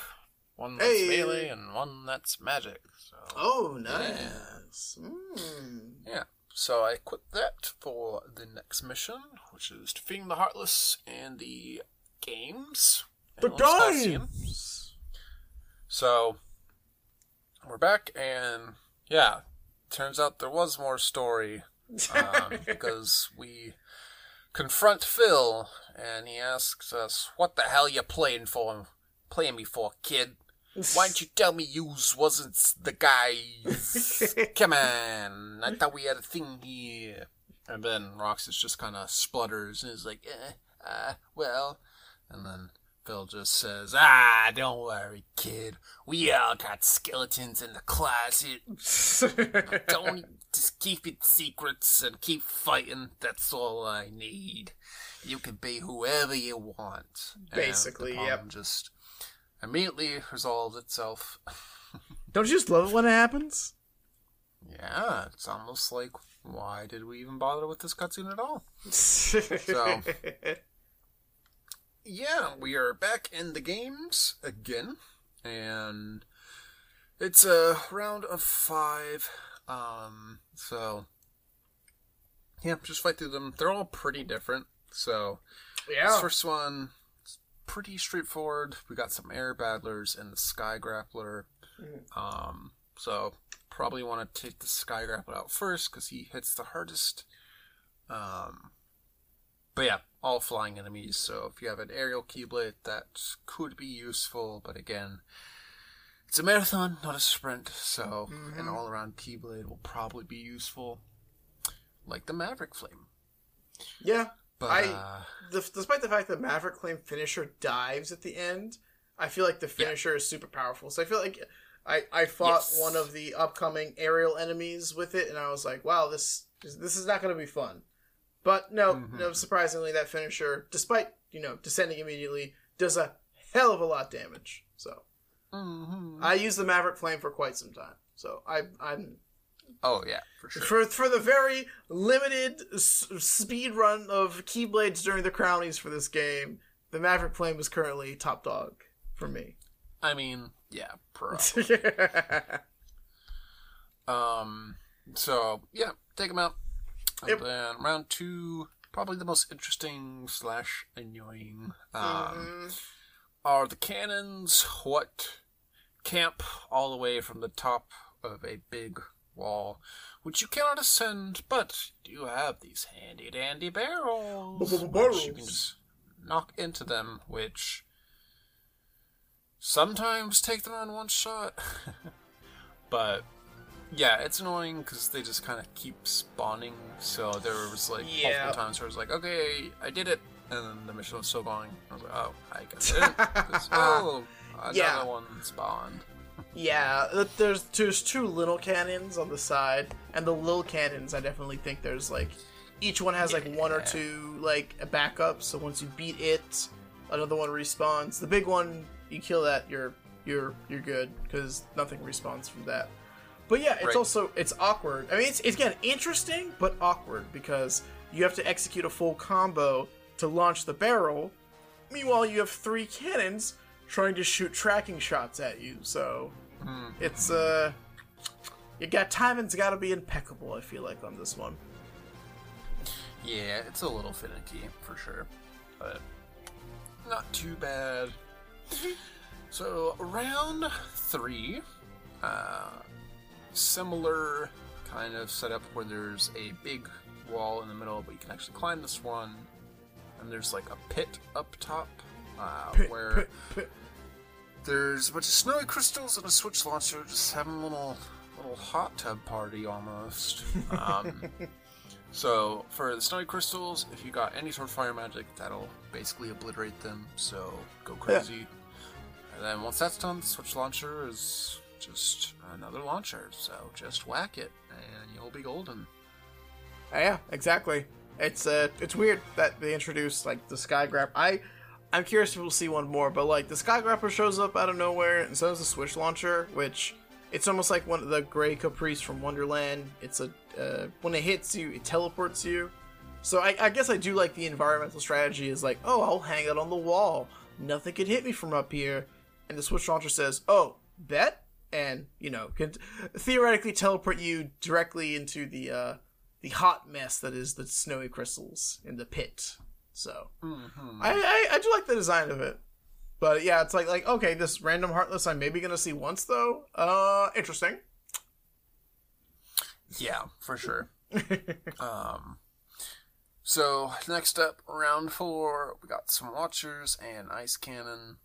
One that's Hey. melee and one that's magic. So Oh, nice. Mm. Yeah. So I quit that for the next mission, which is defeating the Heartless and the games. The And let's go see 'em. games. So we're back, and yeah, turns out there was more story um, because we confront Phil, and he asks us, "What the hell you playing for? Playing me for, kid? Why didn't you tell me yous wasn't the guys? Come on, I thought we had a thing here." And then Roxas just kind of splutters and is like, eh, uh, well, and then Phil just says, "Ah, don't worry, kid. We all got skeletons in the closet. Don't just keep it secrets and keep fighting. That's all I need. You can be whoever you want." And Basically, the yep. Just immediately resolves itself. Don't you just love it when it happens? Yeah, it's almost like, why did we even bother with this cutscene at all? So- Yeah, we are back in the games again, and it's a round of five. Um, so yeah, just fight through them. They're all pretty different. So this yeah. first one, it's pretty straightforward. We got some air battlers and the sky grappler. Um, so probably want to take the sky grappler out first because he hits the hardest. Um, but yeah, all flying enemies. So if you have an aerial keyblade, that could be useful. But again, it's a marathon, not a sprint. So an Mhm. all-around keyblade will probably be useful, like the Maverick Flame. yeah. But I- uh, The, despite the fact that Maverick Flame finisher dives at the end, I feel like the finisher is super powerful. So I feel like I, I fought Yes. one of the upcoming aerial enemies with it, and I was like, wow, this this is not going to be fun. But no, Mhm. no, surprisingly, that finisher, despite you know descending immediately, does a hell of a lot damage. So mhm. I used the Maverick Flame for quite some time. So I I'm oh yeah, for sure. for for the very limited s- speed run of Keyblades during the crownies for this game, the Maverick Flame is currently top dog for me. I mean, yeah, pro. Um, so yeah, take them out. And Yep. then round two, probably the most interesting slash annoying, um, Mhm. are the cannons. What camp all the way from the top of a big wall, which you cannot ascend, but you have these handy dandy barrels, which you can just knock into them, which sometimes take them on one shot. but yeah, it's annoying because they just kind of keep spawning. So there was like Yeah. multiple times where I was like, okay, I did it, and then the mission was still going. I was like, oh, I guess I didn't. 'Cause, oh, another Yeah. one spawned. Yeah, uh, there's there's two little cannons on the side, and the little cannons I definitely think there's like each one has like one or two like a backup. So once you beat it, another one respawns. The big one, you kill that, you're you're you're good because nothing respawns from that. But yeah, it's Right. also it's awkward. I mean, it's, it's again interesting but awkward because you have to execute a full combo to launch the barrel. Meanwhile, you have three cannons trying to shoot tracking shots at you. So Hmm. it's uh, you got timing's got to be impeccable. I feel like on this one. Yeah, it's a little finicky for sure, but not too bad. so round three, uh, similar kind of setup where there's a big wall in the middle, but you can actually climb this one, and there's like a pit up top uh, Pit, where pit, pit. there's a bunch of snowy crystals and a switch launcher, just having a little little hot tub party almost. Um, So for the snowy crystals, if you got any sort of fire magic, that'll basically obliterate them. So go crazy. And then once that's done, the switch launcher is just another launcher. So just whack it, and you'll be golden. Uh, yeah, exactly. It's uh, it's weird that they introduced like the sky grab. I, I'm curious if we'll see one more, but like the sky grappler shows up out of nowhere, and so does the switch launcher, which it's almost like one of the gray caprice from Wonderland. It's a uh, when it hits you, it teleports you. So I, I guess I do like the environmental strategy. Is like, oh, I'll hang it on the wall. Nothing can hit me from up here. And the switch launcher says, oh, bet, and you know, can theoretically teleport you directly into the uh, the hot mess that is the snowy crystals in the pit. So Mm-hmm. I, I I do like the design of it. But yeah, it's like like okay, this random heartless I'm maybe gonna see once though. Uh, interesting. Yeah, for sure. um, so next up, round four, we got some Watchers and Ice Cannon,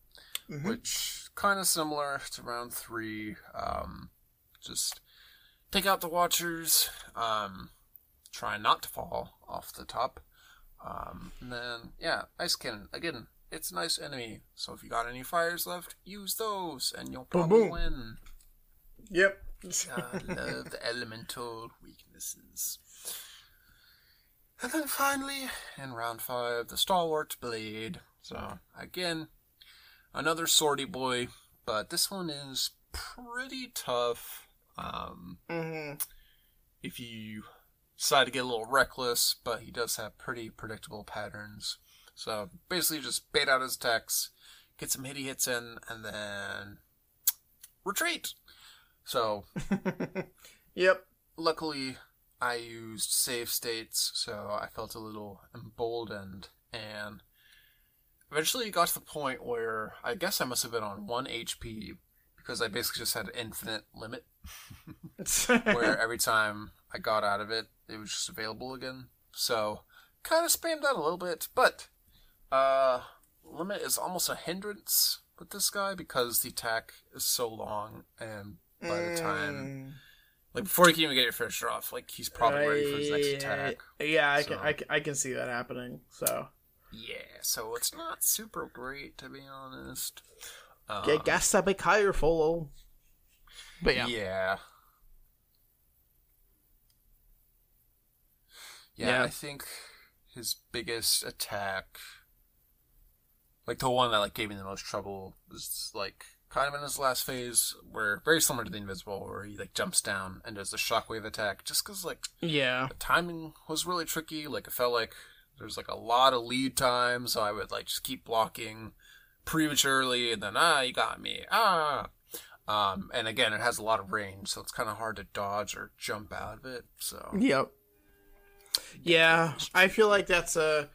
Mhm. which kind of similar to round three. Um, just take out the Watchers, um, try not to fall off the top, um, and then yeah, Ice Cannon again. It's a nice enemy, so if you got any fires left, use those, and you'll Boom, probably boom. win. Yep. I love the elemental weaknesses. And then finally, in round five, the stalwart blade. So again, another swordy boy, but this one is pretty tough. Um, hmm if you decide to get a little reckless, but he does have pretty predictable patterns. So basically, just bait out his attacks, get some hitty hits in, and then retreat. So Yep. luckily I used save states, so I felt a little emboldened and eventually it got to the point where I guess I must have been on one HP because I basically just had an infinite limit where every time I got out of it, it was just available again. So kind of spammed out a little bit, but uh, limit is almost a hindrance with this guy because the attack is so long and by the time Mm. like before you can even get your finisher off, like he's probably ready for his next attack. Yeah, I can, I can I can see that happening. So Yeah, so it's not super great to be honest. Um, get gas to be careful. But yeah. yeah. yeah. Yeah. I think his biggest attack, like the one that like gave me the most trouble, was like kind of in his last phase, where very similar to the invisible, where he like jumps down and does a shockwave attack, just because like Yeah. the timing was really tricky. Like it felt like there's like a lot of lead time, so I would like just keep blocking prematurely, and then ah, you got me, ah. Um, and again, it has a lot of range, so it's kind of hard to dodge or jump out of it. So Yep. Yeah, I feel like that's a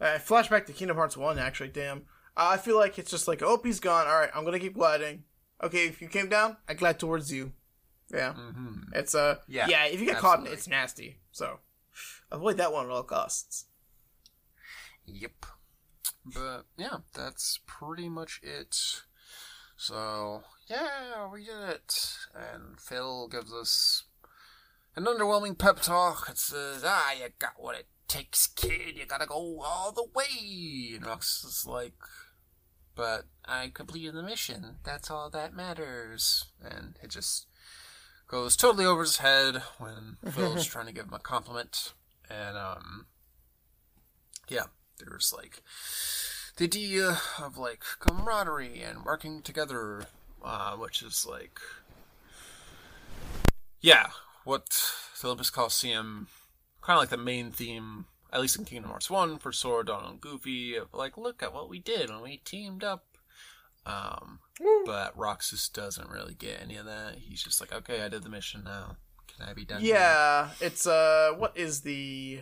uh, flashback to Kingdom Hearts One. Actually, damn, uh, I feel like it's just like, oh, he's gone. All right, I'm gonna keep gliding. Okay, if you came down, I glide towards you. Yeah, hmm it's uh, Yeah, yeah. If you get caught, absolutely. it's nasty. So avoid that one at all costs. Yep. But yeah, that's pretty much it. So yeah, we did it. And Phil gives us an underwhelming pep talk. It says, "Ah, you got what it takes, kid. You gotta go all the way." And Rox is like, "But I completed the mission. That's all that matters." And it just goes totally over his head when Phil's trying to give him a compliment. And um, yeah, there's like the idea of like camaraderie and working together, uh, which is like, yeah, what the Olympus Coliseum, kind of like the main theme, at least in Kingdom Hearts 1 for Sora, Donald, and Goofy, of like, look at what we did when we teamed up. Um, but Roxas doesn't really get any of that. He's just like, okay, I did the mission now. Can I be done? here?" Yeah, it's uh, what is the?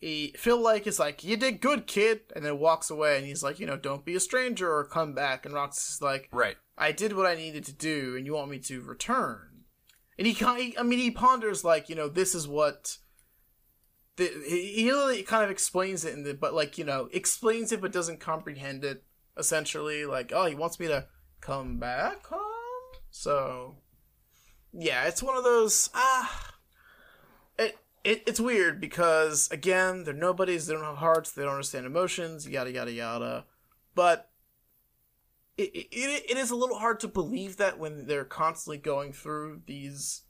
He, Phil like is like, you did good, kid, and then walks away, and he's like, you know, don't be a stranger or come back. And Rox is like, Right. I did what I needed to do, and you want me to return. And he kind, I mean, he ponders like, you know, this is what. The, he he really kind of explains it in the, but like you know, explains it but doesn't comprehend it. Essentially, like, oh, he wants me to come back home. So, yeah, it's one of those. Ah, it it, it's weird because again, they're nobodies. They don't have hearts. They don't understand emotions. Yada yada yada. But it, it, it is a little hard to believe that when they're constantly going through these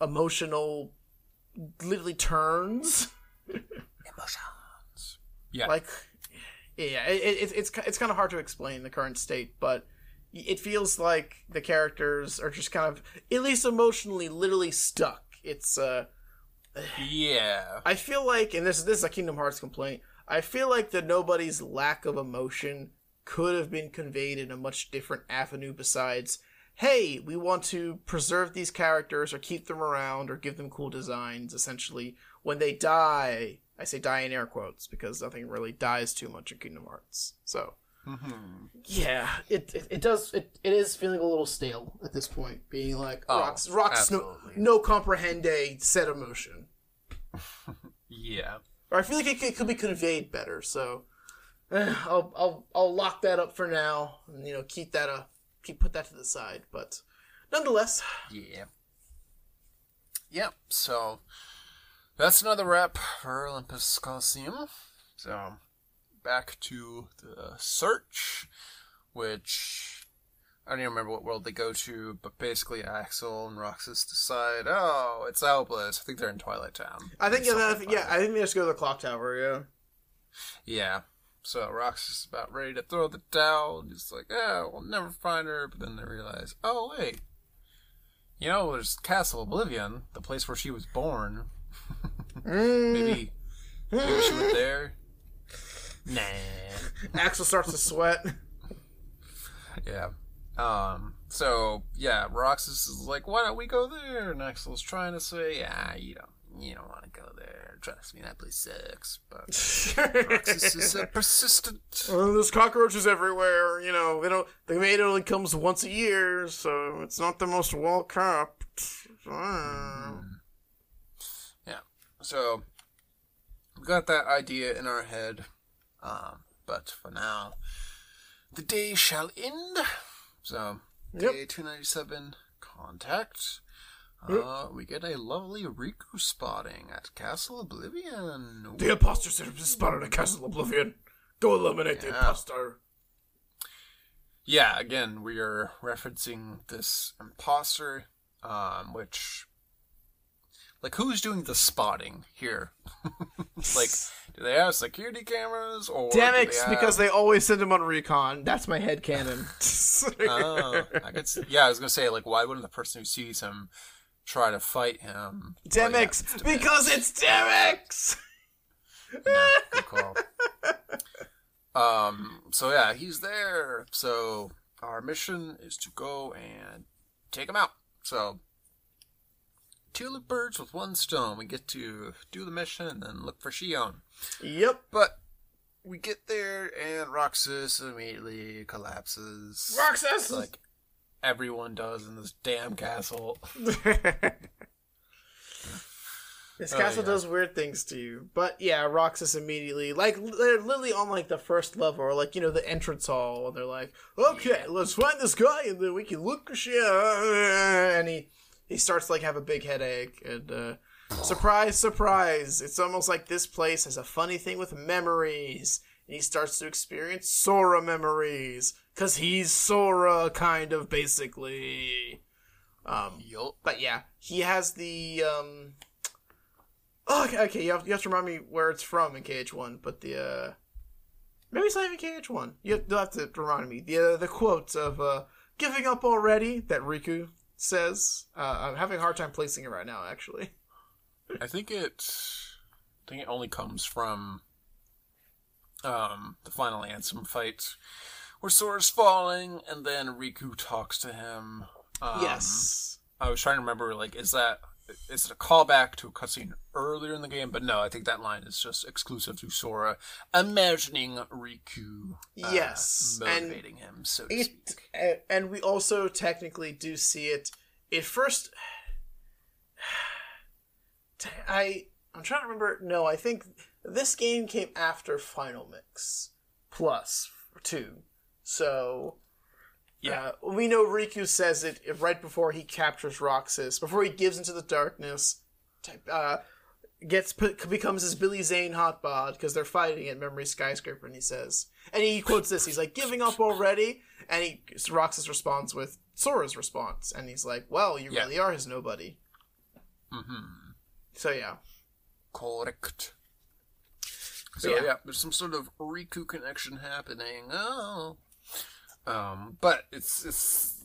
emotional, literally turns. Emotions. Yeah. Like, yeah, it, it, it's it's kind of hard to explain the current state, but it feels like the characters are just kind of, at least emotionally, literally stuck. It's uh yeah. I feel like, and this this is a Kingdom Hearts complaint. I feel like the nobody's lack of emotion could have been conveyed in a much different avenue besides, hey, we want to preserve these characters or keep them around or give them cool designs. Essentially, when they die, I say die in air quotes because nothing really dies too much in Kingdom Hearts. So. Mm-hmm. Yeah, it, it it does it, it is feeling a little stale at this point, being like Oh, rocks rocks no, no comprehende set emotion. Yeah. Or I feel like it, could- it could be conveyed better. So eh, I'll I'll I'll lock that up for now, and you know keep that uh keep put that to the side. But nonetheless, Yeah. Yep. So that's another wrap for Olympus Coliseum. So back to the search, which I don't even remember what world they go to, but basically Axel and Roxas decide, oh, it's Albus. I think they're in Twilight Town. I think yeah, that, yeah I think they just go to the clock tower. Yeah. Yeah. So Roxas is about ready to throw the towel. and He's like, yeah, we'll never find her. But then they realize, oh, wait. You know, there's Castle Oblivion, the place where she was born. Mm. Maybe, maybe she went there. Nah. Axel starts to sweat. Yeah. Um. So yeah, Roxas is like, "Why don't we go there?" And Axel's trying to say, "Ah, you don't, you don't want to go there. Trust me, that place sucks." But Roxas is uh, persistent. Well, there's cockroaches everywhere. You know, they don't. The maid only comes once a year, so it's not the most well kept. Ah. Yeah. So we got that idea in our head. Um, but for now, the day shall end. So Yep. day two ninety seven contact. Uh, we get a lovely Riku spotting at Castle Oblivion. The imposter set up spotted at Castle Oblivion. Go eliminate the Yeah. imposter. Yeah, again, we are referencing this imposter, um, which, like, who's doing the spotting here? like, do they have security cameras or? Damn it! they have- Because they always send him on recon. That's my head canon. oh, I could see, yeah, I was gonna say, like, why wouldn't the person who sees him try to fight him? Well, yeah, Demyx, because it's Demyx. Good call. um. So yeah, he's there. So our mission is to go and take him out. So two birds with one stone. We get to do the mission and then look for Xion. Yep. But we get there and Roxas immediately collapses. Roxas. Like everyone does in this damn castle. This Oh, castle yeah. does weird things to you, but yeah, Roxas immediately like they're literally on like the first level or like you know the entrance hall, and they're like, "Okay, let's find this guy, and then we can look." Yeah, and he he starts to, like have a big headache, and uh, surprise, surprise, it's almost like this place has a funny thing with memories, and he starts to experience Sora memories because he's Sora, kind of basically. Um, Yup. but yeah, he has the um. Oh, okay, okay. You have, you have to remind me where it's from in KH1, but the uh, maybe it's not even KH1. You have, you'll have to remind me the uh, the quote of uh, "giving up already" that Riku says. Uh, I'm having a hard time placing it right now, actually. I think it. I think it only comes from um, the final Ansem fight, where Sora's falling, and then Riku talks to him. Um, yes. I was trying to remember, like, is that is it a callback to a cutscene earlier in the game? But no, I think that line is just exclusive to Sora, imagining Riku. uh, Yes, and motivating him, so It speak. and we also technically do see it. It first, I I'm trying to remember. No, I think this game came after Final Mix Plus two. So Yeah. uh, we know Riku says it right before he captures Roxas, before he gives into the darkness. Uh, gets put, becomes his Billy Zane hot bod because they're fighting at Memory Skyscraper, and he says, and he quotes this. He's like, "Giving up already," and he Roxas responds with Sora's response, and he's like, "Well, you Yeah. really are his nobody." Mm-hmm. So yeah, Correct. So Yeah. yeah. there's some sort of Riku connection happening. Oh, um, but it's it's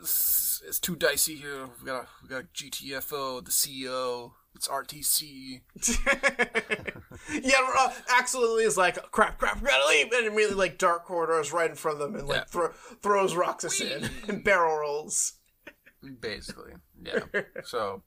it's, it's too dicey here. We got we got GTFO, the CEO. It's RTC. yeah. Uh, Axel is like, "Crap, crap, we gotta leave," and immediately like dark corridors right in front of them, and like Yeah. thro- throws Roxas in and barrel rolls. Basically, yeah. so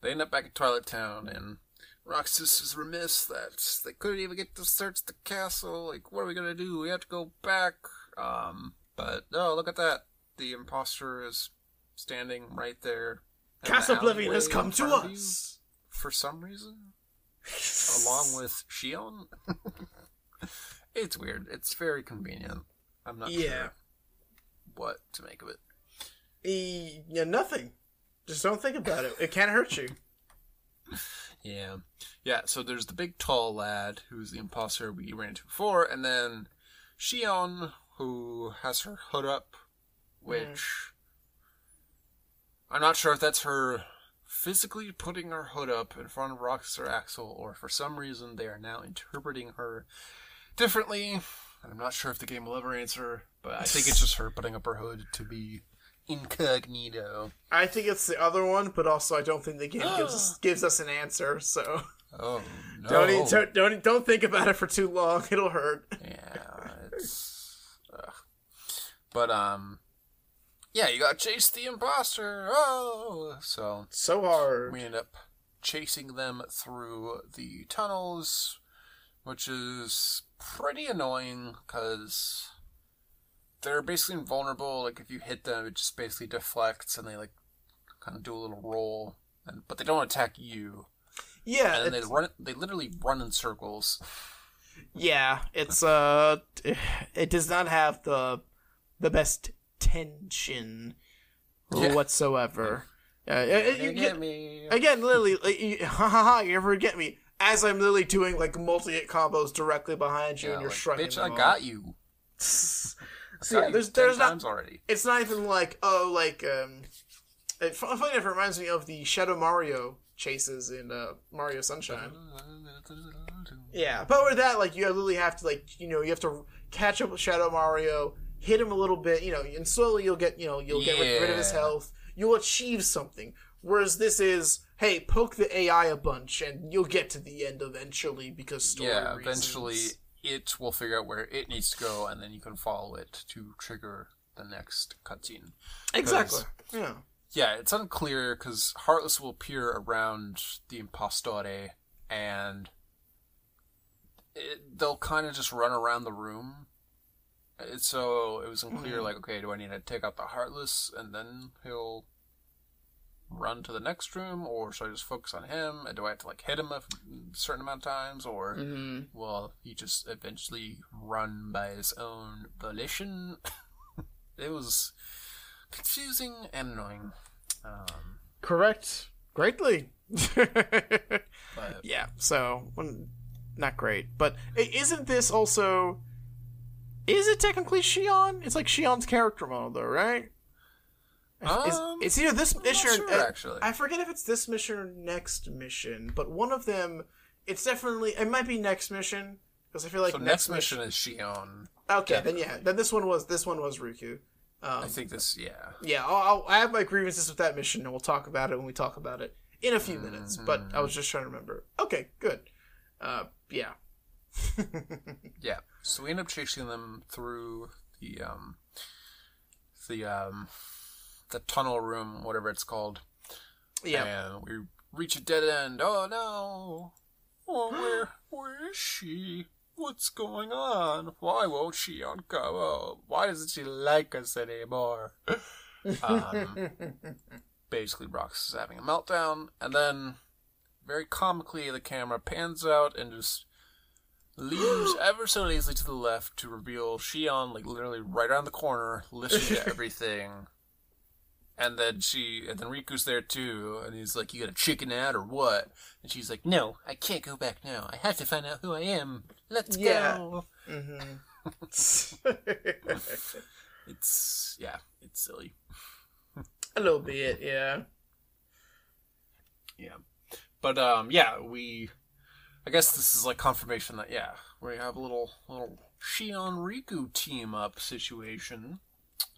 they end up back at Twilight Town, and Roxas is remiss that they couldn't even get to search the castle. Like, what are we gonna do? We have to go back. Um, but oh, look at that! The imposter is standing right there. Castle Oblivion has come to front of you us. for some reason, along with Xion. it's weird. It's very convenient. I'm not Yeah. sure what to make of it. E- yeah, nothing. Just don't think about it. It can't hurt you. Yeah. Yeah, so there's the big tall lad who's the imposter we ran into before, and then Xion, who has her hood up, which hmm. I'm not sure if that's her physically putting her hood up in front of Roxas or Axel, or for some reason they are now interpreting her differently. I'm not sure if the game will ever answer, but I think it's just her putting up her hood to be incognito. I think it's the other one, but also I don't think the game gives us gives us an answer. So Oh no! don't, don't don't think about it for too long. It'll hurt. Yeah. But um, yeah, you got to chase the imposter. Oh, so So hard. we end up chasing them through the tunnels, which is pretty annoying because they're basically invulnerable. Like if you hit them, it just basically deflects, and they like kind of do a little roll, and but they don't attack you. Yeah, And then they run. They literally run in circles. yeah. It's uh, it does not have the the best tension Yeah. whatsoever. Uh, you You get, me. again, literally, like, you, ha ha ha! You ever get me? As I'm literally doing like multi hit combos directly behind you, Yeah, and you're like, shrugging. Bitch, I off. got you. so yeah, there's there's not already. it's not even like oh like um it, funny enough it reminds me of the shadow mario chases in uh mario sunshine yeah but with that like you literally have to like you know you have to catch up with shadow mario hit him a little bit you know and slowly you'll get you know you'll get rid- rid of his health you'll achieve something whereas this is hey poke the ai a bunch and you'll get to the end eventually because story Yeah, reasons. eventually it will figure out where it needs to go, and then you can follow it to trigger the next cutscene. exactly yeah Yeah, it's unclear because Heartless will appear around the Impostore, and it, they'll kind of just run around the room. It, so it was unclear, Mhm. like, okay, do I need to take out the Heartless, and then he'll run to the next room, or should I just focus on him? And do I have to like hit him a certain amount of times, or mm-hmm. will he just eventually run by his own volition? it was confusing and annoying. Um, correct greatly but Yeah, so when, not great, but isn't this also? Is it technically Xion? It's like Xion's character mode, though, right? It's- Um, it's either this I'm not mission. sure, uh, actually. I forget if it's this mission or next mission, but one of them. It's definitely. It might be next mission because I feel like so next mission is Xion. Okay, then yeah, then this one was this one was Riku. Um, I think this, yeah. yeah, I'll, I'll, I have my grievances with that mission, and we'll talk about it when we talk about it in a few minutes. But I was just trying to remember. Okay, good. Uh, yeah. Yeah. So we end up chasing them through the um the um the tunnel room, whatever it's called. yeah. And we reach a dead end. Oh no. Oh where where is she? What's going on? Why won't she on go? Why doesn't she like us anymore? um, basically, Rox is having a meltdown, and then very comically, the camera pans out and just leaves ever so easily to the left to reveal Xion, like literally right around the corner, listening to everything. And then she, and then Riku's there too, and he's like, "You got a chicken out or what?" And she's like, "No, I can't go back now. I have to find out who I am. Let's Yeah. go." Mm-hmm. It's yeah, it's silly. a little bit, yeah. Yeah, but um, yeah, we. I guess this is like confirmation that yeah, we have a little little Xion Riku team up situation.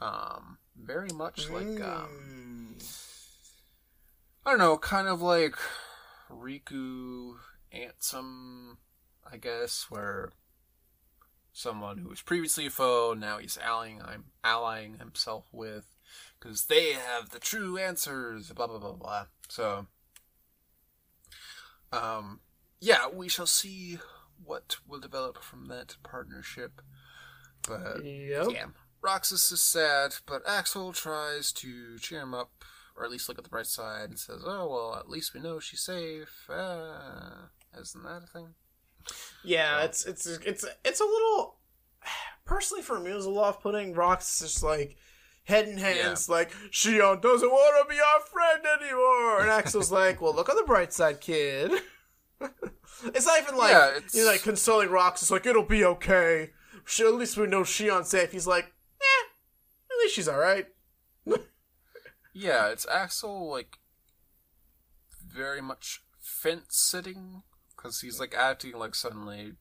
Um, very much like um. I don't know, kind of like Riku Ansem, I guess, where someone who was previously a foe now he's allying I'm allying himself with because they have the true answers. Blah blah blah blah. So, um, yeah, we shall see what will develop from that partnership. But Yep. yeah, Roxas is sad, but Axel tries to cheer him up, or at least look at the bright side, and says, "Oh well, at least we know she's safe." Uh, isn't that a thing? Yeah, it's it's it's it's a little. Personally, for me, it was a putting rocks just like head in hands, like Xion doesn't want to be our friend anymore, and Axel's like, "Well, look on the bright side, kid." it's not even like Yeah, you're like consoling rocks. It's like it'll be okay. Sh- At least we know Xion's safe. He's like, eh, at least she's all right. Yeah, it's Axel like very much fence sitting because he's like acting like suddenly.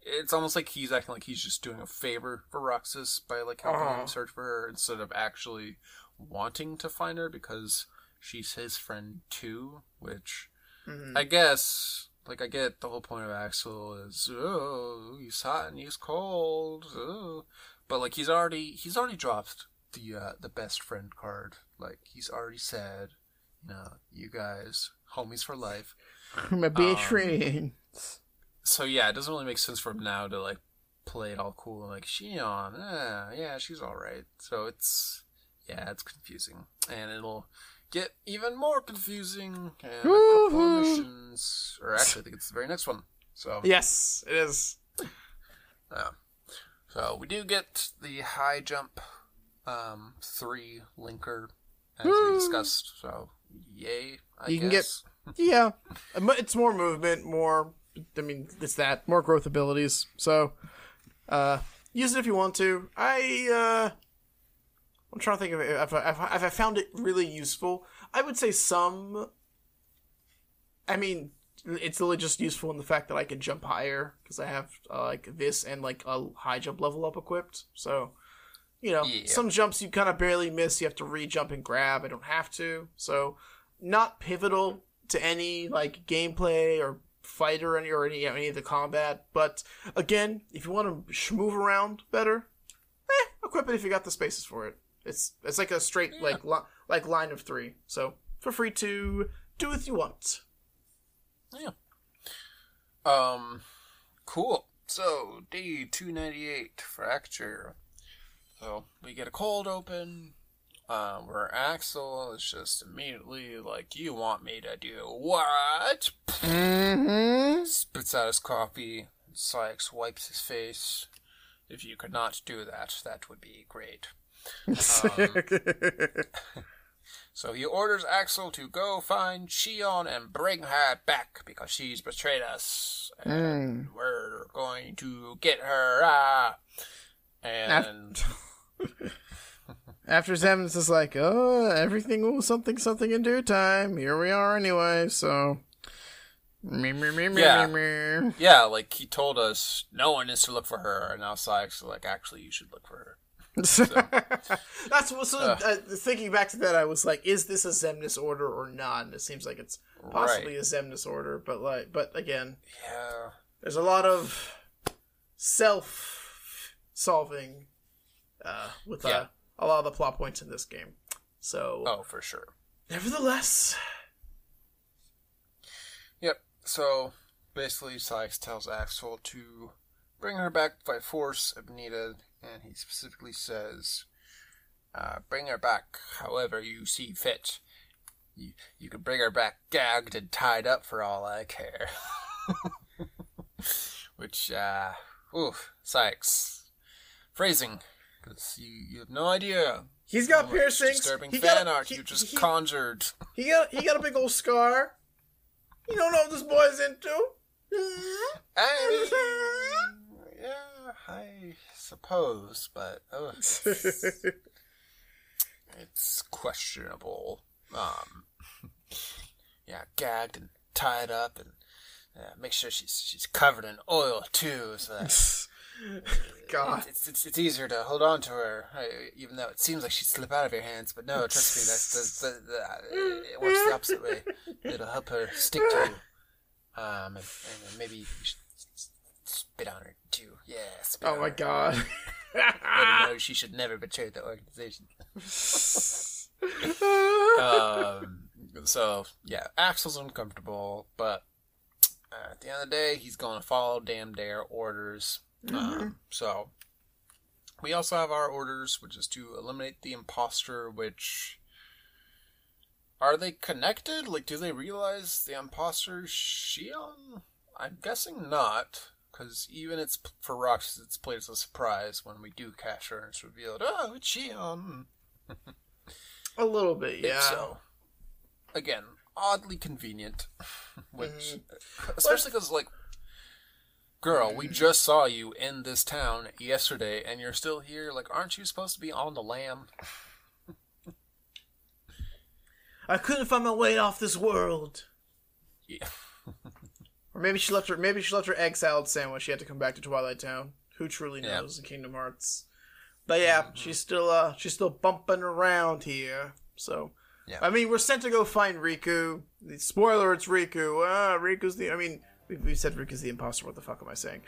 It's almost like he's acting like he's just doing a favor for Roxas by like helping Uh-huh. him search for her instead of actually wanting to find her because she's his friend too. Which Mhm. I guess, like, I get the whole point of Axel is oh he's hot and he's cold, oh. but like he's already he's already dropped the uh, the best friend card. Like he's already said, you know, you guys homies for life. My best friend. So yeah, it doesn't really make sense for him now to like play it all cool and like Xion, eh, yeah, she's all right. So it's yeah, it's confusing, and it'll get even more confusing. And a couple of missions, or actually, I think it's the very next one. So Yes, it is. yeah. So we do get the high jump um three linker as we discussed. So yay! I You can get Yeah, it's more movement, more. I mean, it's that more growth abilities. So, uh, use it if you want to. I uh, I'm trying to think of it. If I, if I, if I found it really useful, I would say some. I mean, it's really just useful in the fact that I can jump higher because I have uh, like this and like a high jump level up equipped. So, you know, Yeah. some jumps you kind of barely miss. You have to re-jump and grab. I don't have to. So, not pivotal to any like gameplay or fighter any or any any of the combat. But again, if you want to sh- move around better, eh, equip it if you got the spaces for it. It's it's like a straight Yeah. like li- like line of three. So feel free to do what you want. Yeah. Um, cool. So day two ninety eight fracture. So we get a cold open. Uh, where Axel is just immediately like, "You want me to do what?" Mm-hmm. Spits out his coffee. Saïx wipes his face. If you could not do that, that would be great. So he orders Axel to go find Shion and bring her back because she's betrayed us. And we're going to get her. Ah. And After Xemnas is like, oh, everything will something something in due time. Here we are anyway. So. Me, me, me, Yeah. yeah, like he told us no one is to look for her, and now Saïx is like, actually, you should look for her. That's what. So, Ugh. uh, thinking back to that, I was like, "Is this a Xemnas order or not?" And it seems like it's possibly Right. a Xemnas order, but like, but again, Yeah. there's a lot of self-solving uh, with uh, Yeah. a lot of the plot points in this game. So, Oh, for sure. nevertheless, Yep. So basically, Saïx tells Axel to bring her back by force if needed, and he specifically says, uh, "Bring her back however you see fit. You you can bring her back gagged and tied up for all I care." Which, uh, oof, Saïx phrasing, because you you have no idea He's got piercings. Disturbing he fan got, art he, you just he, conjured. he got he got a big old scar. You don't know what this boy's into. Mean, yeah, I suppose, but oh, it's, it's questionable. Um, yeah, gagged and tied up, and uh, make sure she's she's covered in oil too, so that God. it's, it's it's easier to hold on to her, uh, even though it seems like she'd slip out of your hands. But no, trust me, that's the, the, the it works the opposite way. It'll help her stick to you. Um, and, and maybe you should s- spit on her too. Yeah, spit Oh my her. God. Know she should never betray the organization. um, so yeah, Axel's uncomfortable, but uh, at the end of the day, he's going to follow damn dare orders. Um, so we also have our orders, which is to eliminate the imposter. Which are they connected? Like, do they realize the imposter Xion? I'm guessing not, because even it's for Rox, it's played as a surprise when we do catch her and it's revealed, oh, it's Xion. Um. a little bit, yeah. So, again, oddly convenient. Which, mm-hmm. uh, especially because, like, girl, we mm-hmm. just saw you in this town yesterday and you're still here. Like, aren't you supposed to be on the lam? I couldn't find my way off this world. Yeah. Or maybe she left her. Maybe she left her egg salad sandwich. She had to come back to Twilight Town. Who truly knows in Kingdom Hearts? But yeah, she's still uh she's still bumping around here. So Yeah. I mean, we're sent to go find Riku. The spoiler: it's Riku. Ah, Riku's the. I mean, we, we said Riku's the imposter. What the fuck am I saying?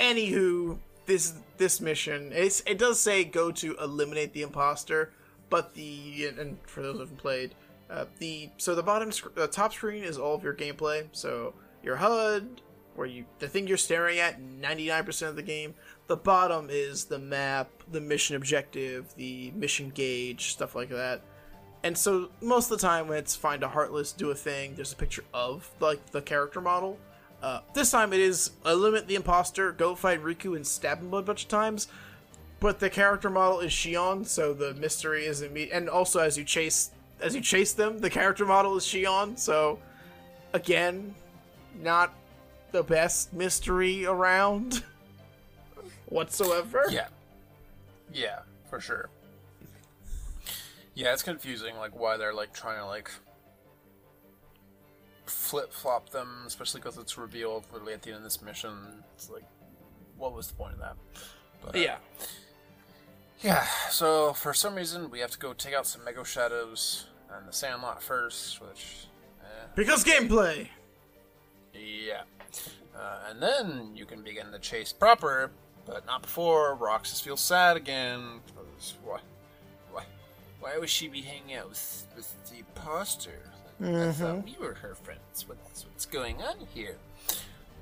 Anywho, this this mission it's, it does say go to eliminate the imposter, but the and for those who haven't played, uh, the so the bottom sc- uh, top screen is all of your gameplay. So your HUD, where you the thing you're staring at, ninety nine percent of the game. The bottom is the map, the mission objective, the mission gauge, stuff like that. And so most of the time when it's find a heartless, do a thing, there's a picture of like the character model. Uh, this time it is eliminate the imposter, go fight Riku and stab him a bunch of times. But the character model is Xion, so the mystery isn't me. And also as you chase as you chase them, the character model is Xion. So again, not the best mystery around whatsoever. Yeah. Yeah, for sure. Yeah, it's confusing, like, why they're, like, trying to, like, flip flop them, especially because it's revealed literally at the end of this mission. It's like, what was the point of that? But, uh, Yeah. Yeah, so for some reason, we have to go take out some Mega-Shadows and the Sandlot first, which. Eh, Because gameplay. Yeah. Uh, and then you can begin the chase proper, but not before Roxas feels sad again. Because why, why, why would she be hanging out with, with the imposter? Like, I thought we were her friends. What's, what's going on here?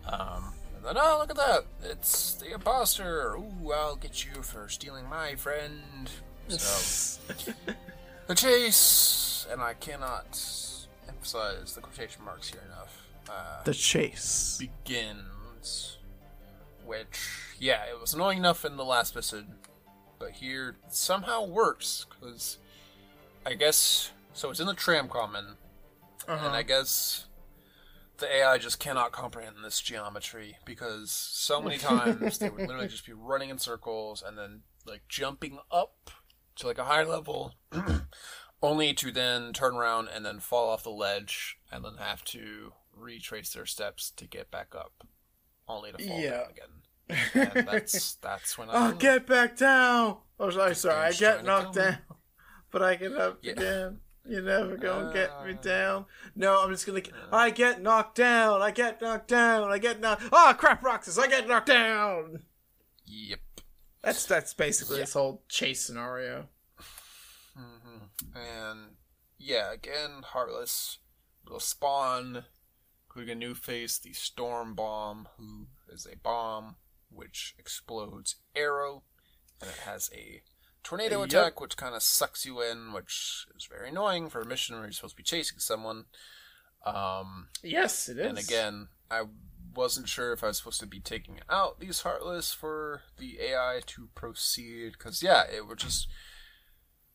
Um, and then, oh, look at that. It's the imposter. Ooh, I'll get you for stealing my friend. So, the chase, and I cannot emphasize the quotation marks here. Uh, the chase. begins. Which, yeah, it was annoying enough in the last episode, but here it somehow works because I guess so. It's in the tram common, and I guess the AI just cannot comprehend this geometry because so many times they would literally just be running in circles and then like jumping up to like a high level, only to then turn around and then fall off the ledge and then have to retrace their steps to get back up, only to fall Yeah. down again. And that's that's when I Oh, get back down! Oh, sorry, sorry. I get knocked me. down, but I get up Yeah. again. You're never gonna get me Uh. down. No, I'm just gonna. I get knocked down. I get knocked down. I get knocked. Oh crap, Roxas! I get knocked down. yep. That's that's basically Yeah. this whole chase scenario. hmm And yeah, again, Heartless will spawn, including a new face, the Storm Bomb, who is a bomb which explodes arrow, and it has a tornado Yep. attack which kind of sucks you in, which is very annoying for a mission where you're supposed to be chasing someone. Um, Yes, it is. and again, I wasn't sure if I was supposed to be taking out these Heartless for the AI to proceed, because yeah, it would just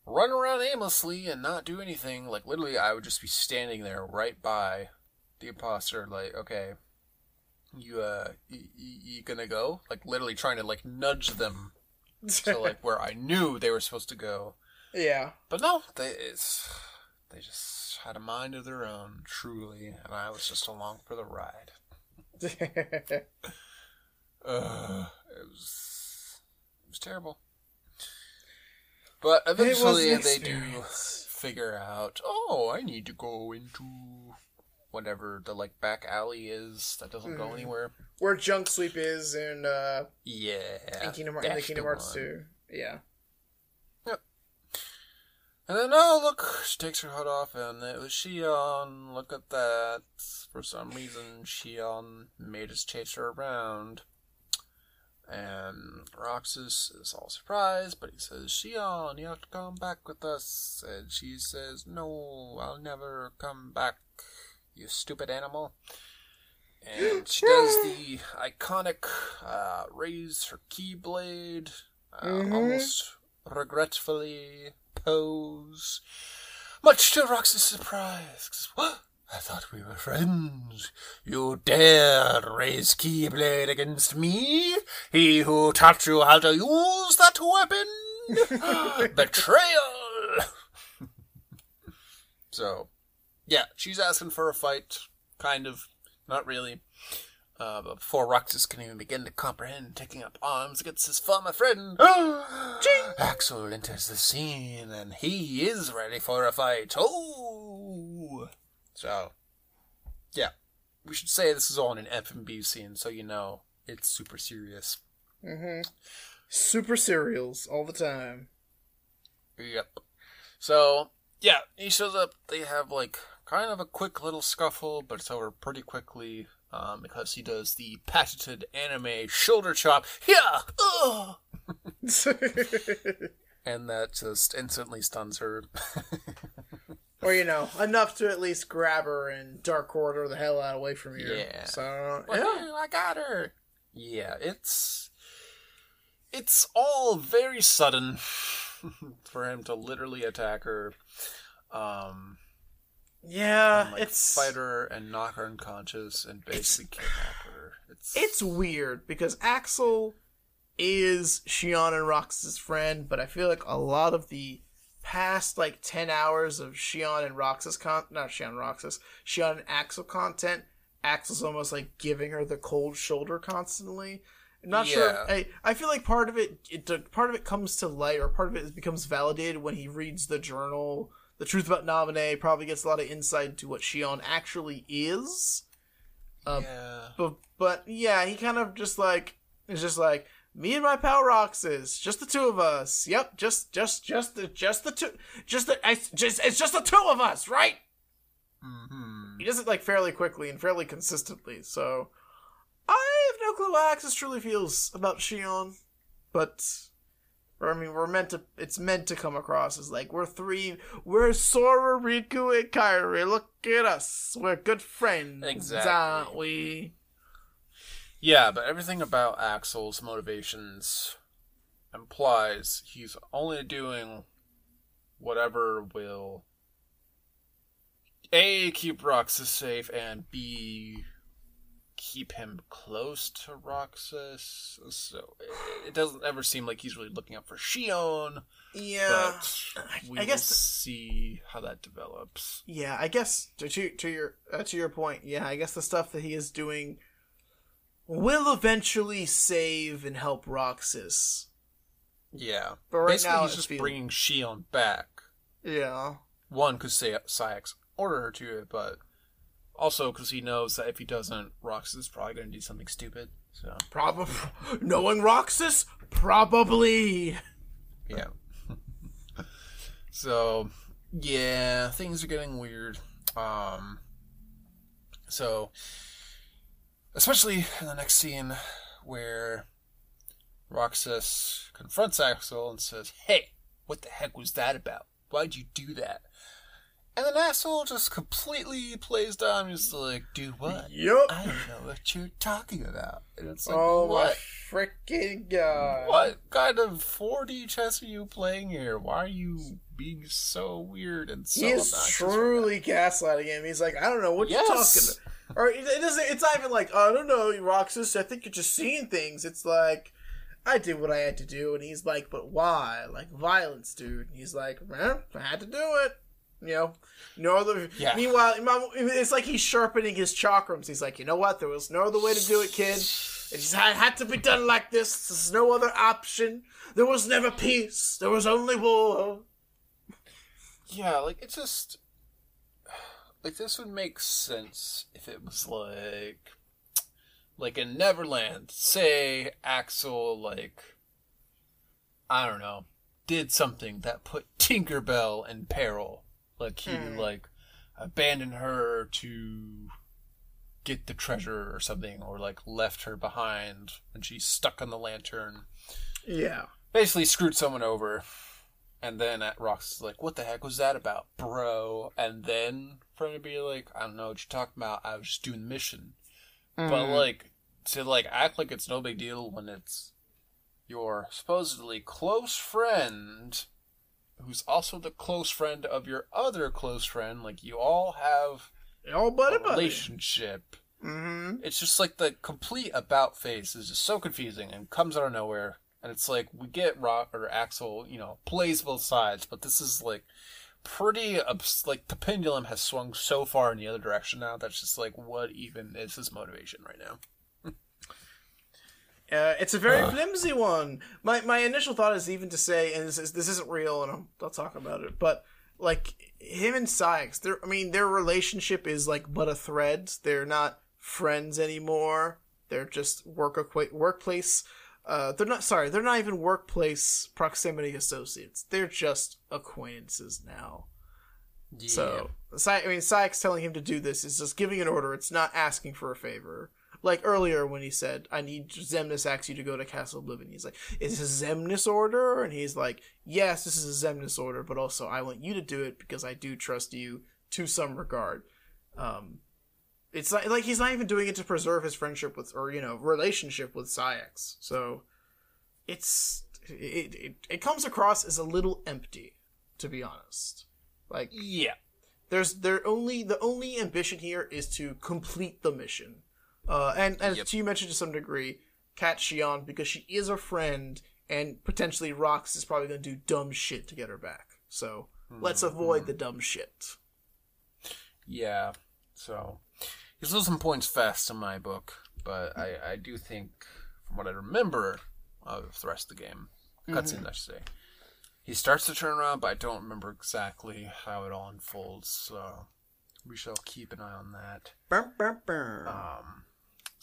run around aimlessly and not do anything. Like literally, I would just be standing there right by the imposter. Like, okay, you uh, you, you gonna go? Like literally trying to like nudge them to like where I knew they were supposed to go. yeah. But no, they it's they just had a mind of their own, truly, and I was just along for the ride. Uh, it was it was terrible. But eventually, they do figure out. Oh, I need to go into whatever the like back alley is that doesn't go Mhm. anywhere. Where Junk Sweep is in uh Yeah, in Kingdom Hearts, in the Kingdom the Hearts. 2. Yeah. And then, oh, look, she takes her hood off, and it was Xion. Look at that. For some reason, Xion made us chase her around. And Roxas is all surprised, but he says, Xion, you have to come back with us. And she says, No, I'll never come back, you stupid animal. And she does the iconic uh, raise her keyblade, uh, Mhm. almost regretfully pose. Much to Rox's surprise, I thought we were friends. You dare raise Keyblade against me? He who taught you how to use that weapon? Betrayal! so, yeah, she's asking for a fight. Kind of. Not really. Uh, but before Roxas can even begin to comprehend, taking up arms against his former friend, Axel enters the scene and he is ready for a fight. Oh! So, yeah. We should say this is all in an FMV scene so you know it's super serious. Mm-hmm. Super cereals all the time. Yep. So, yeah, he shows up. They have, like, kind of a quick little scuffle, but it's over pretty quickly um, because he does the patented anime shoulder chop. Yeah! And that just instantly stuns her. or you know, enough to at least grab her and dark corridor the hell out away from you. Yeah. So Well, yeah. I got her. Yeah, it's it's all very sudden for him to literally attack her, um, Yeah, and, like, it's fight her and knock her unconscious and basically kidnap her. It's it's weird because Axel is Xion and Rox's friend, but I feel like a lot of the past like ten hours of Xion and Roxas con not Xion Roxas, Xion and Axel content, Axel's almost like giving her the cold shoulder constantly. I'm not sure. I I feel like part of it, it part of it comes to light, or part of it becomes validated when he reads the journal. The truth about Naminé probably gets a lot of insight into what Xion actually is. Uh, yeah. but but yeah, he kind of just like is just like me and my pal Roxas, just the two of us. Yep, just just just the just the two, just the I, just it's just the two of us, right? hmm He does it like fairly quickly and fairly consistently. So I have no clue how Axis truly feels about Xion, but. Or, I mean, we're meant to. It's meant to come across as like we're three. We're Sora, Riku, and Kairi. Look at us. We're good friends, Exactly. aren't we? Yeah, but everything about Axel's motivations implies he's only doing whatever will A keep Roxas safe and B keep him close to Roxas. So it- it doesn't ever seem like he's really looking out for Xion, Yeah. but we I guess- see how that develops. Yeah, I guess to to, your uh, to your point, yeah, I guess the stuff that he is doing will eventually save and help Roxas. Yeah. But right Basically, now, he's just feel- bringing Xion back. Yeah, one because Saïx ordered her to it, but also because he knows that if he doesn't, Roxas is probably going to do something stupid. So probably knowing Roxas, probably. yeah. so yeah, things are getting weird. Um. So, especially in the next scene where Roxas confronts Axel and says, "Hey, what the heck was that about? Why'd you do that?" And then Axel just completely plays down. He's like, dude, what? Yup. I don't know what you're talking about. And it's like, Oh what? my freaking god! What kind of 4D chess are you playing here? Why are you being so weird and so He is truly gaslighting him. He's like, I don't know what Yes. you're talking. about. Or it it doesn't. It's not even like, oh, I don't know, Roxas. I think you're just seeing things. It's like, I did what I had to do, and he's like, but why? Like violence, dude. And he's like, man, I had to do it. You know, no other. Yeah. Meanwhile, it's like he's sharpening his chakrams. He's like, you know what? There was no other way to do it, kid. It just had, had to be done like this. There's no other option. There was never peace. There was only war. Yeah, like it's just like this would make sense if it was like like in Neverland, say Axel like I don't know, did something that put Tinkerbell in peril. Like he Hmm. like abandoned her to get the treasure or something or like left her behind and she's stuck on the lantern Yeah. basically screwed someone over. And then at Rox is like, what the heck was that about, bro? And then for him to be like, I don't know what you're talking about. I was just doing the mission. But Mm-hmm. like to like act like it's no big deal when it's your supposedly close friend who's also the close friend of your other close friend, like you all have all buddy a buddy. relationship. Mm-hmm. It's just like the complete about face is just so confusing and comes out of nowhere. And it's like we get Rock or Axel, you know, plays both sides, but this is like pretty abs- like the pendulum has swung so far in the other direction now. That's just like what even is his motivation right now? Uh, it's a very flimsy one. My my initial thought is even to say, and this is this isn't real, and I'll, I'll talk about it. But like him and Saïx, their I mean their relationship is like but a thread. They're not friends anymore. They're just work acqua- workplace. Uh, they're not sorry. They're not even workplace proximity associates. They're just acquaintances now. So, Sy- I mean, Saïx telling him to do this is just giving an order. It's not asking for a favor. Like earlier when he said, "I need Xemnas asks you to go to Castle Oblivion." He's like, "Is this a Xemnas order?" And he's like, "Yes, this is a Xemnas order, but also I want you to do it because I do trust you to some regard." Um, it's like, like he's not even doing it to preserve his friendship with, or you know, relationship with Saïx. So, it's it, it it comes across as a little empty, to be honest. Like yeah, there's their only the only ambition here is to complete the mission uh and and Yep. you mentioned to some degree kat Xion because she is a friend and potentially rox is probably going to do dumb shit to get her back so let's avoid the dumb shit yeah. So he's losing points fast in my book, but I I do think from what I remember of the rest of the game, cutscene I should say. He starts to turn around, but I don't remember exactly how it all unfolds. So we shall keep an eye on that. Um,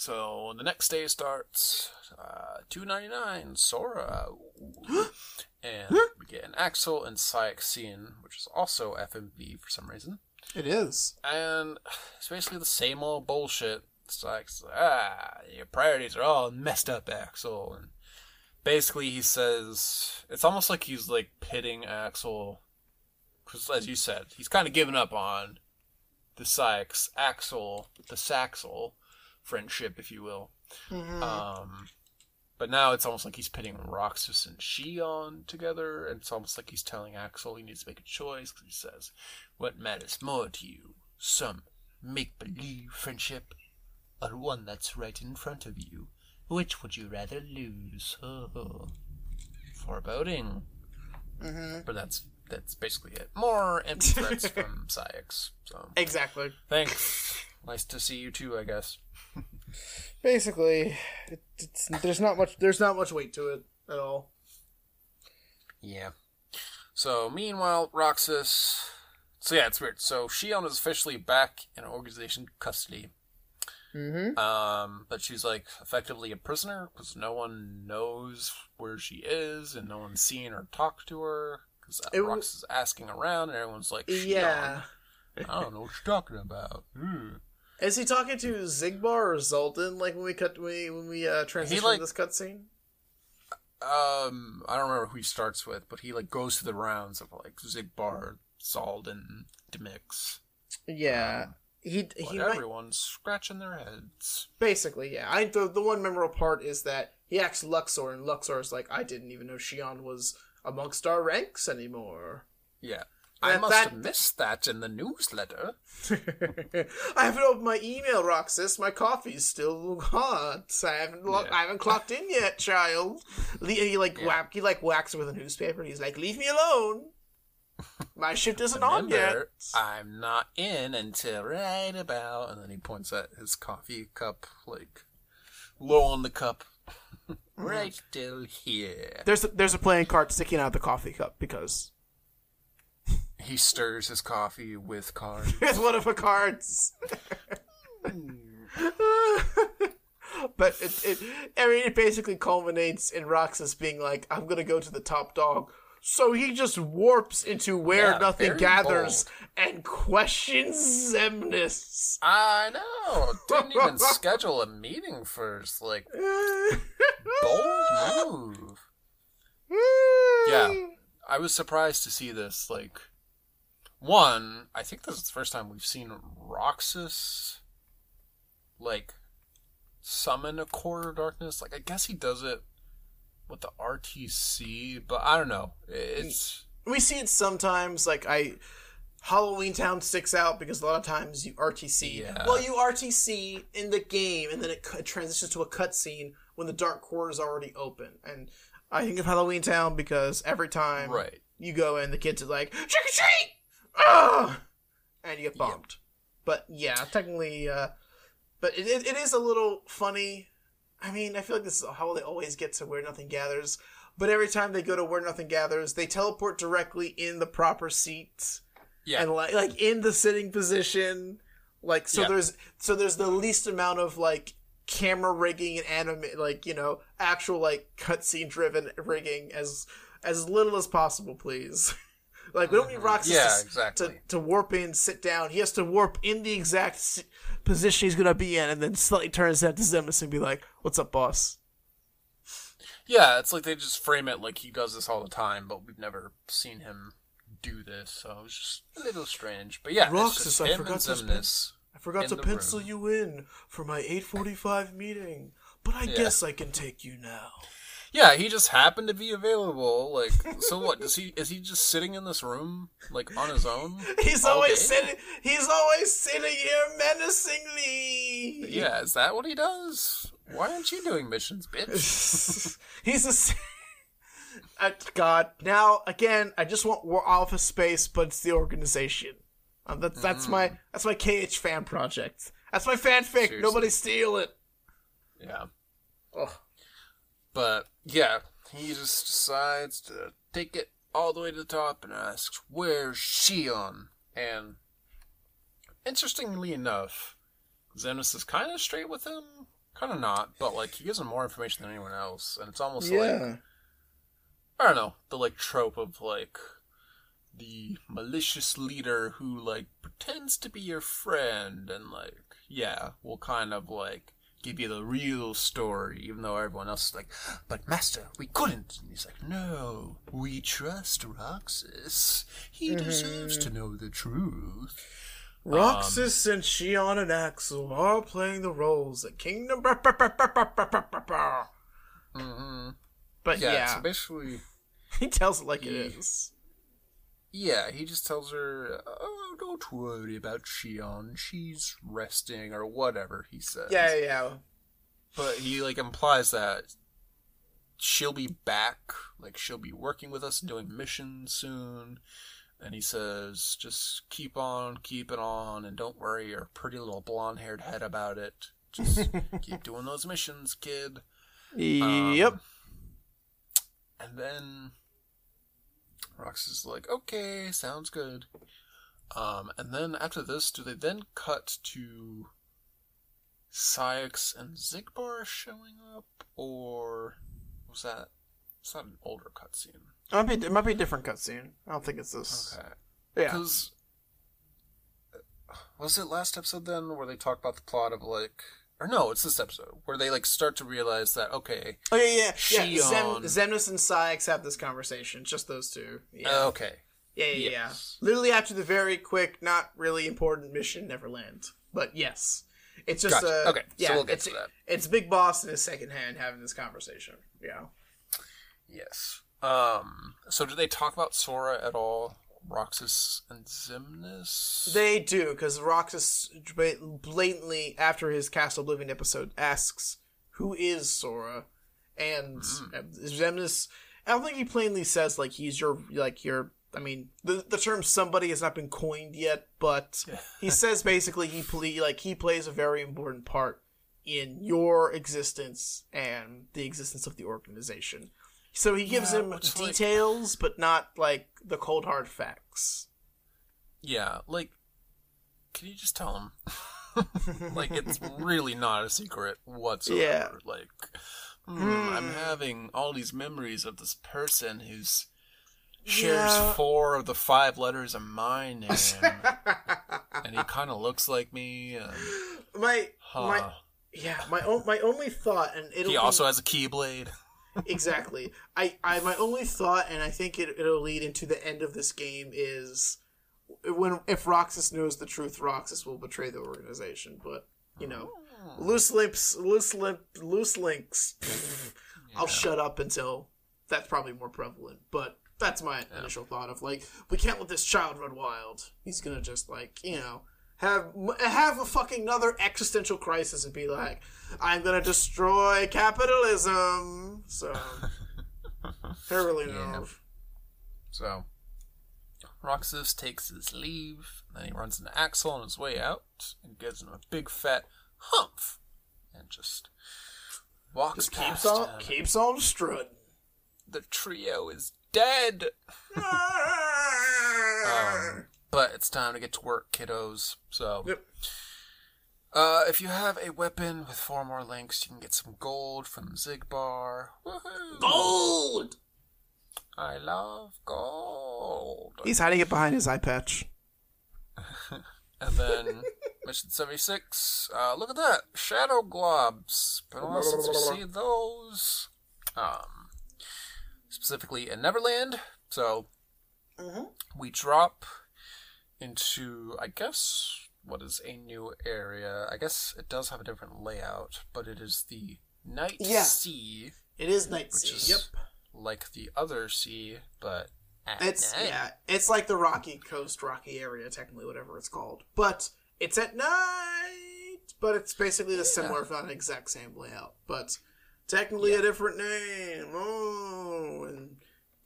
so the next day starts uh, two ninety nine Sora, and we get an Axel and Saïx scene, which is also FMV for some reason, it is. And it's basically the same old bullshit. Saïx, ah, your priorities are all messed up, Axel, and basically he says it's almost like he's like pitting Axel, because as you said, he's kind of given up on the Saïx Axel, the Saxel friendship, if you will. Um, but now it's almost like he's pitting Roxas and Xion together, and it's almost like he's telling Axel he needs to make a choice because he says, "What matters more to you? Some make-believe friendship, or one that's right in front of you? Which would you rather lose?" Oh, foreboding. mm-hmm. But that's that's basically it. More empty threats from Saïx. So exactly thanks. Nice to see you too, I guess. Basically it, it's, there's not much there's not much weight to it at all Yeah. So meanwhile, Roxas. So yeah, it's weird. So Xion is officially back in organization custody. mm-hmm Um, but she's like effectively a prisoner because no one knows where she is and no one's seen or talked to her. Because w- Roxas is asking around and everyone's like, Xion, yeah I don't know what you're talking about. Hmm. Is he talking to Xigbar or Zoltan? Like when we cut when we when we uh, transition like- this cutscene? um, I don't remember who he starts with, but he like goes through the rounds of like Xigbar, Xaldin, Demyx. Yeah, Um, he he might, everyone's scratching their heads. basically yeah. I the the one memorable part is that he asks Luxord, and Luxord's like, I didn't even know Xion was amongst our ranks anymore. Yeah. I must that- have missed that in the newsletter. I haven't opened my email, Roxas. My coffee's still hot. I haven't lo- Yeah. I haven't clocked in yet, child. He like Yeah. whack he like whacks with a newspaper. He's like, "Leave me alone. My shift isn't on yet." I'm not in until right about. And then he points at his coffee cup, like low on the cup, mm-hmm. right till here. There's a, there's a playing card sticking out of the coffee cup because He stirs his coffee with cards. it's one of the cards. but it, it, I mean, it basically culminates in Roxas being like, "I'm gonna go to the top dog." So he just warps into where Yeah, nothing gathers and questions Xemnas. I know. Didn't even schedule a meeting first. Like bold move. Yeah. I was surprised to see this. Like, one, I think this is the first time we've seen Roxas, like, summon a corridor of darkness. Like, I guess he does it with the RTC, but I don't know. It's. we see it sometimes. Like I, Halloween Town sticks out because a lot of times you RTC. Yeah. Well, you RTC in the game, and then it transitions to a cutscene when the dark core is already open. And I think of Halloween Town because every time Right. you go in, the kids are like trick or treat, Ugh! and you get bumped. But yeah, technically, uh, but it, it, it is a little funny. I mean, I feel like this is how they always get to where nothing gathers. But every time they go to where nothing gathers, they teleport directly in the proper seat Yeah. and like like in the sitting position. Like so, Yeah. there's so there's the least amount of like camera rigging and anime, like you know, actual like cutscene driven rigging as as little as possible, please. like we don't need Roxas. Yeah, to, exactly. to to warp in, sit down. He has to warp in the exact position he's gonna be in, and then slightly turn his head to Xemnas and be like, "What's up, boss?" Yeah, it's like they just frame it like he does this all the time, but we've never seen him do this, so it's just a little strange. But yeah, Roxas, I forgot to. I forgot to pencil room. you in for my 8:45 meeting, but I Yeah. guess I can take you now. Yeah, he just happened to be available. Like, so what? Does he? Is he just sitting in this room like on his own? He's always day? sitting. He's always sitting here menacingly. Yeah, is that what he does? Why aren't you doing missions, bitch? He's a. s- Uh, God, now again, I just want War Office space, but it's the organization. Um, that's that's my that's my KH fan project. That's my fanfic. Seriously. Nobody steal it. Yeah, Ugh. But yeah, he just decides to take it all the way to the top and asks, "Where's Xion?" And interestingly enough, Xemnas is kind of straight with him, kind of not, but like he gives him more information than anyone else, and it's almost like I don't know, the like trope of like the malicious leader who like pretends to be your friend and like yeah, will kind of like give you the real story, even though everyone else is like, But master, we couldn't and he's like, No, we trust Roxas. He deserves to know the truth. Roxas and Xion and Axel are playing the roles at Kingdom. Mm-hmm. But Yeah, yeah, so basically he tells it like it he- is. Yeah, he just tells her, "Oh, don't worry about Xion. She's resting or whatever." He says. Yeah, yeah. But he like implies that she'll be back, like she'll be working with us, doing missions soon. And he says, "Just keep on keeping on, and don't worry your pretty little blonde-haired head about it. Just keep doing those missions, kid." Um, yep. And then Rox is like, okay, sounds good. Um, and then after this, do they then cut to Saïx and Xigbar showing up, or was that? Was that an older cutscene? It might be, it might be a different cutscene. I don't think it's this. Okay, Yeah. because was it last episode then where they talked about the plot of like, or no, it's this episode where they like start to realize that okay, Oh yeah, yeah, yeah. Zem- Xemnas and Saïx have this conversation. Just those two. Yeah, okay, yeah, yeah, yeah. Literally after the very quick, not really important mission, Neverland. But yes, it's just Gotcha. uh, Okay, so we'll get it's to that. it's Big Boss and his second hand having this conversation. Yeah. yes. Um, so do they talk about Sora at all? Roxas and Xemnas? They do because Roxas blatantly after his Castle Oblivion episode asks, "Who is Sora?" And hmm. Xemnas, I don't think he plainly says like he's your like your. I mean, the the term "somebody" has not been coined yet, but he says basically he play like he plays a very important part in your existence and the existence of the organization. So he gives Yeah, him which, like- details, but not like the cold hard facts. Yeah, like, can you just tell him? like, it's really not a secret whatsoever. Yeah. Like, hmm, I'm having all these memories of this person who's shares Yeah. four of the five letters of my name, and he kind of looks like me. And, my huh. my yeah my own my only thought and it'll he be- also has a keyblade. Exactly. I I my only thought and I think it it'll lead into the end of this game is when if Roxas knows the truth Roxas will betray the organization but you know. Ah. Loose links loose link loose links. Pfft, I'll shut up until that's probably more prevalent but that's my initial thought of like we can't let this child run wild. He's gonna just like you know have have a fucking another existential crisis and be like i'm gonna destroy capitalism so thoroughly Yeah. So, Roxas takes his leave, then he runs into Axel on his way out and gives him a big fat humph, and just walks just keeps on him. keeps on strutting The trio is dead. Um, but it's time to get to work, kiddos. So, Yep. uh, if you have a weapon with four more links, you can get some gold from Xigbar. Woohoo! gold I love gold. he's hiding it behind his eye patch And then mission 76. Uh, look at that. Shadow globs. Been a while since we see those. Um, specifically in Neverland. So we drop into, I guess, what is a new area. I guess it does have a different layout, but it is the Night Yeah. Sea, it is night which sea is yep like the other sea, but at It's night. yeah, it's like the Rocky Coast, Rocky area, technically, whatever it's called. But it's at night. But it's basically the similar, if not exact same layout. But technically a different name. Oh, and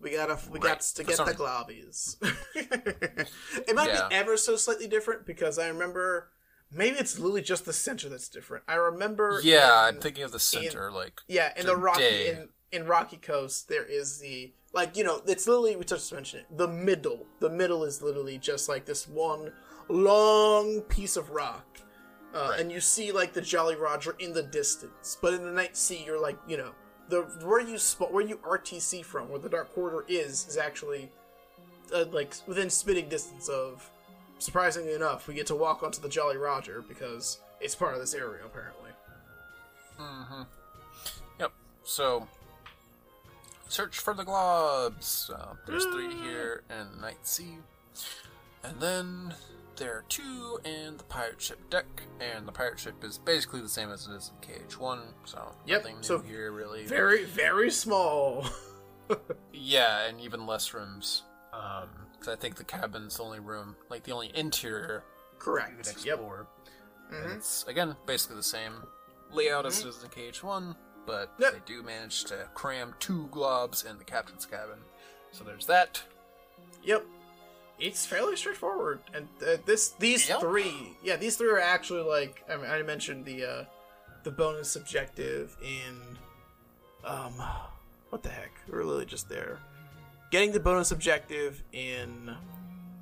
we gotta we got to get the globbies. it might Yeah. be ever so slightly different because I remember maybe it's literally just the center that's different. I remember Yeah, in- I'm thinking of the center, like yeah, in the Rocky in, in Rocky Coast, there is the like you know it's literally we just mentioned it. The middle, the middle is literally just like this one long piece of rock, uh, Right. and you see like the Jolly Roger in the distance. But in the Night Sea, you're like you know the where you spot where you RTC from, where the Dark Corridor is, is actually uh, like within spitting distance of. Surprisingly enough, we get to walk onto the Jolly Roger because it's part of this area apparently. Mm-hmm. Yep. So, search for the globs. Uh, there's three here and Night Sea, and then there are two in the pirate ship deck. And the pirate ship is basically the same as it is in KH1, so Yep, nothing new so here really. Very, very small. yeah, and even less rooms. Um, because I think the cabin's the only room, like the only interior Correct. Yep. explore. And Mhm. it's again basically the same layout as it is in KH1, but Yep. they do manage to cram two globs in the captain's cabin. So there's that. Yep. It's fairly straightforward, and uh, this these Yep. three, yeah, these three are actually like I, mean, I mentioned the uh, the bonus objective in um what the heck we're literally just there getting the bonus objective in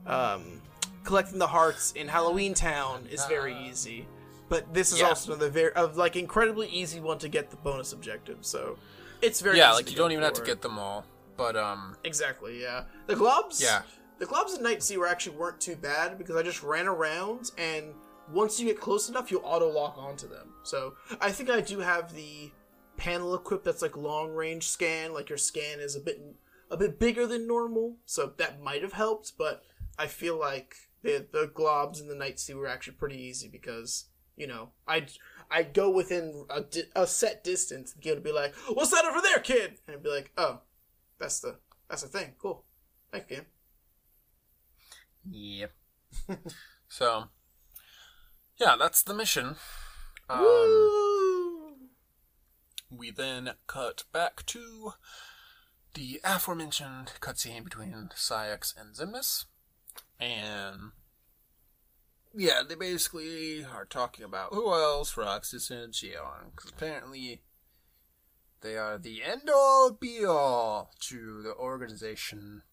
um collecting the hearts in Halloween Town is very easy, but this is Yeah. also another very of like incredibly easy one to get the bonus objective. So it's very yeah, easy like you don't even have to get them all, but um, Exactly, yeah. The globs, Yeah. The globs at Night were actually weren't too bad because I just ran around and once you get close enough, you'll auto lock onto them. So I think I do have the panel equipped that's like long range scan. Like your scan is a bit a bit bigger than normal, so that might have helped. But I feel like the the globs and the night sea were actually pretty easy because you know I I go within a, di- a set distance and get to be like, "What's that over there, kid?" And I'd be like, "Oh, that's the that's the thing. Cool, thank you." Yep. so, yeah, that's the mission. Um, we then cut back to the aforementioned cutscene between Saïx and Xemnas. And yeah, they basically are talking about who else, Roxas and Xion. Because apparently they are the end all be all to the organization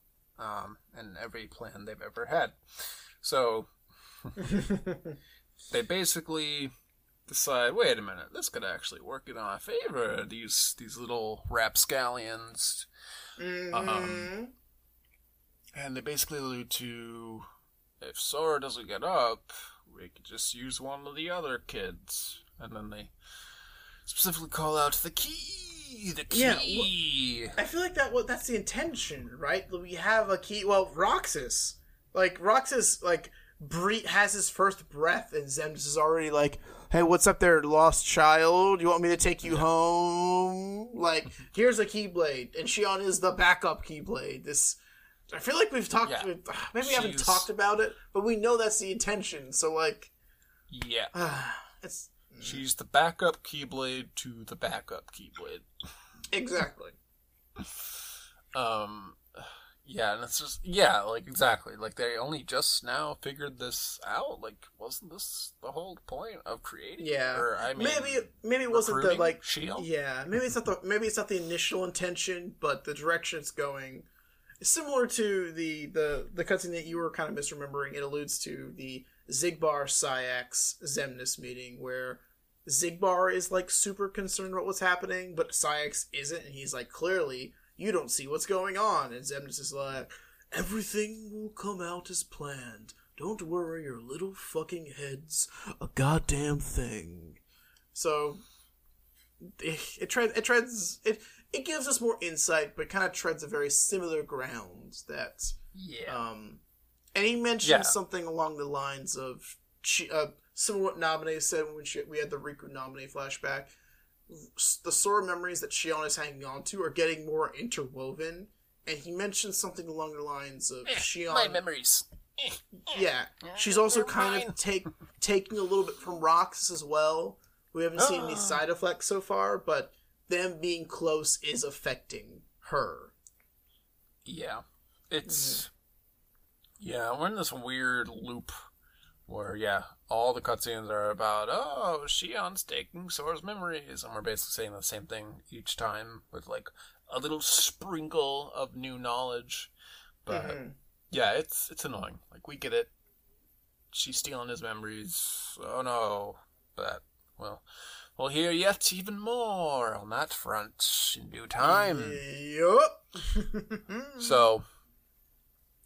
um, and every plan they've ever had. So they basically decide, wait a minute, this could actually work in our favor. These these little rapscallions, Mhm. and they basically allude to if Sora doesn't get up, we could just use one of the other kids, and then they specifically call out the key, the Yeah, key. I feel like that. What that's the intention, right? We have a key. Well, Roxas, like Roxas, like bre- has his first breath, and Xemnas is already like, "Hey, what's up there, lost child? You want me to take you home? Like, here's a keyblade." And Xion is the backup keyblade. This, I feel like we've talked. Yeah. With, ah, maybe we haven't talked about it, but we know that's the intention. So like, yeah, it's she's the backup Keyblade to the backup Keyblade. exactly. Um, yeah, and it's just yeah, like exactly, like they only just now figured this out. Like, wasn't this the whole point of creating? Yeah. or I mean, maybe maybe it wasn't the like Shield? yeah maybe it's not the maybe it's not the initial intention but the direction it's going similar to the the the cutscene that you were kind of misremembering it alludes to the Xigbar Saïx Xemnas meeting where Xigbar is like super concerned about what's happening but Saïx isn't and he's like clearly you don't see what's going on. And Xemnas is like everything will come out as planned. Don't worry your little fucking head's a goddamn thing. So it, it treads it treads it it gives us more insight, but kind of treads a very similar ground that yeah, um and he mentioned Yeah. something along the lines of uh similar what Naminé said when she, we had the Riku Naminé flashback. The Sora memories that Xion is hanging on to are getting more interwoven, and he mentioned something along the lines of eh, Xion. my memories. Eh, eh. Yeah, she's also kind mine. of take taking a little bit from Roxas as well. We haven't seen any Ah. side effects so far, but them being close is affecting her. Yeah, it's mm-hmm. yeah, we're in this weird loop where yeah, all the cutscenes are about oh Xion's taking Sora's memories, and we're basically saying the same thing each time with like a little sprinkle of new knowledge. But Mhm. yeah, it's it's annoying. Like we get it. She's stealing his memories. Oh no, but well, we'll hear yet even more on that front in due time. Yup. So,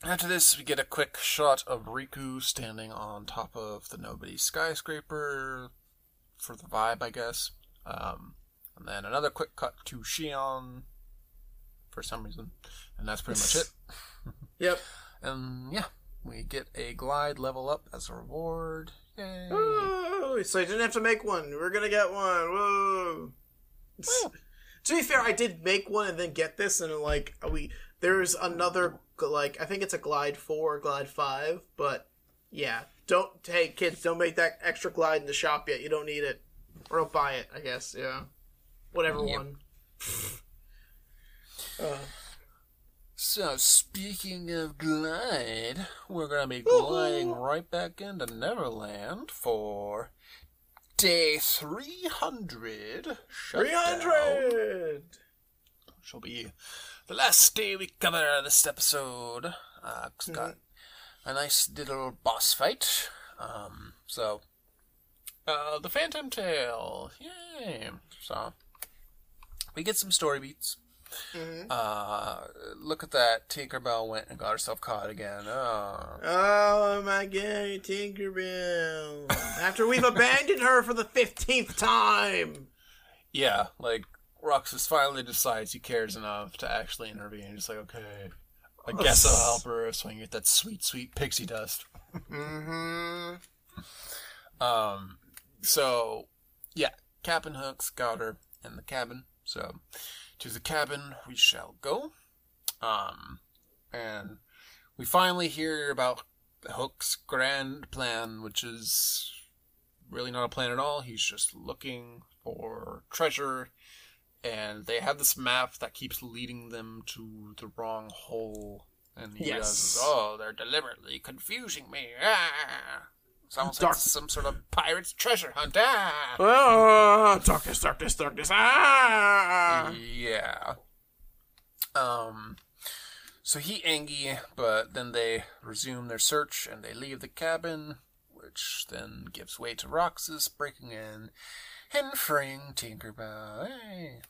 after this, we get a quick shot of Riku standing on top of the Nobody skyscraper for the vibe, I guess. Um, and then another quick cut to Xion for some reason. And that's pretty much it. yep. And yeah, we get a glide level up as a reward. Yay! Woo! So I didn't have to make one. We're gonna get one. Woo. To be fair, I did make one and then get this, and like we there's another like I think it's a glide four, or glide five, but yeah, don't hey kids, don't make that extra glide in the shop yet. You don't need it, or don't buy it. I guess yeah, whatever Yep. one. uh, So, speaking of glide, we're gonna be gliding right back into Neverland for day 300. Three hundred. Shall be the last day we cover this episode. Uh, it's got a nice little boss fight. Um, so, uh, the Phantom Tail. Yay! So, we get some story beats. Mhm. Uh, look at that. Tinkerbell went and got herself caught again. Oh. Oh my god, Tinkerbell. After we've abandoned her for the 15th time. Yeah, like Roxas finally decides he cares enough to actually intervene. He's like, okay, I guess I'll help her so I can get that sweet, sweet pixie dust. Mm-hmm. Um, so yeah, Captain Hooks got her in the cabin. So to the cabin we shall go. Um, and we finally hear about Hook's grand plan, which is really not a plan at all. He's just looking for treasure, and they have this map that keeps leading them to the wrong hole. And he Yes. realizes, oh, they're deliberately confusing me. Ah! Sounds Dark- like some sort of pirate's treasure hunt. Ah! Oh, darkness, darkness, darkness. Ah! Yeah. Um. So he angry, but then they resume their search and they leave the cabin, which then gives way to Roxas breaking in and freeing Tinkerbell. Hey.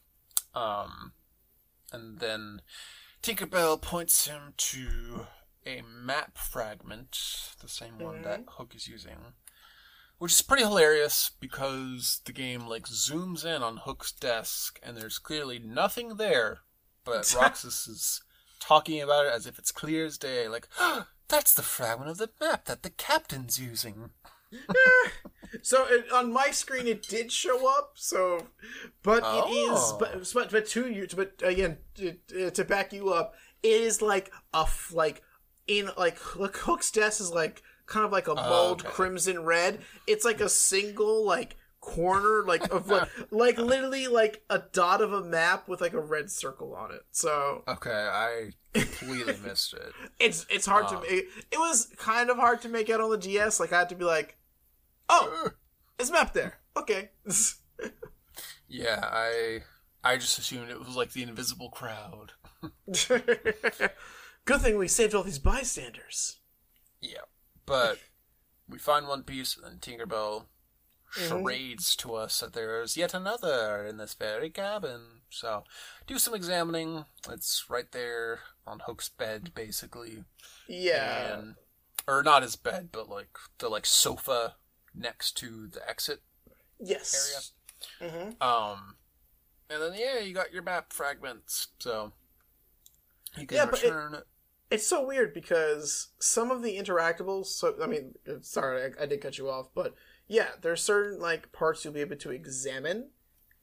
Um. And then Tinkerbell points him to a map fragment, the same one that Hook is using which is pretty hilarious because the game like zooms in on Hook's desk and there's clearly nothing there, but Roxas is talking about it as if it's clear as day. Like, that's the fragment of the map that the captain's using. So it, on my screen, it did show up. So, but it is, Oh. but but, to you, but again, to, to back you up, it is like a like in like look, Hook's desk is like kind of like a bold okay. crimson red. It's like a single like corner like of like, like literally like a dot of a map with like a red circle on it. So Okay, I completely missed it. it's it's hard to Ah. make. It was kind of hard to make out on the DS. Like I had to be like, oh, it's mapped there. Okay. Yeah, I I just assumed it was like the invisible crowd. Good thing we saved all these bystanders. Yeah, but we find One Piece, and Tinkerbell mm-hmm. charades to us that there's yet another in this very cabin. So, do some examining. It's right there on Hook's bed, basically, Yeah. and or not his bed, but like the like sofa next to the exit. yes. Mm-hmm. Um, and then yeah, you got your map fragments, so you can Yeah, but it- it. It's so weird because some of the interactables. So I mean, sorry, I, I did cut you off, but yeah, there's certain like parts you'll be able to examine,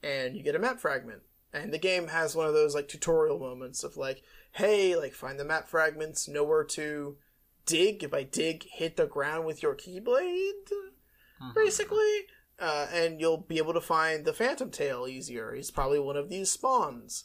and you get a map fragment. And the game has one of those like tutorial moments of like, hey, like find the map fragments, know where to dig. If I dig, hit the ground with your keyblade. Mhm. basically. Uh, and you'll be able to find the Phantom Tail easier. He's probably one of these spawns.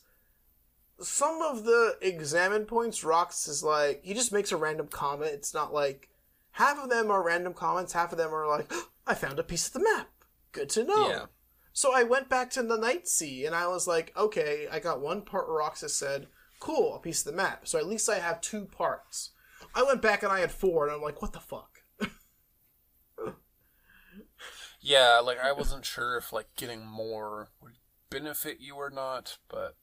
Some of the examine points, Rox is like, he just makes a random comment. It's not like, half of them are random comments, half of them are like, I found a piece of the map. Good to know. Yeah. So I went back to the Night Sea and I was like, okay, I got one part where Roxas said, cool, a piece of the map. So at least I have two parts. I went back and I had four, and I'm like, what the fuck? Yeah, like I wasn't sure if like getting more would benefit you or not, but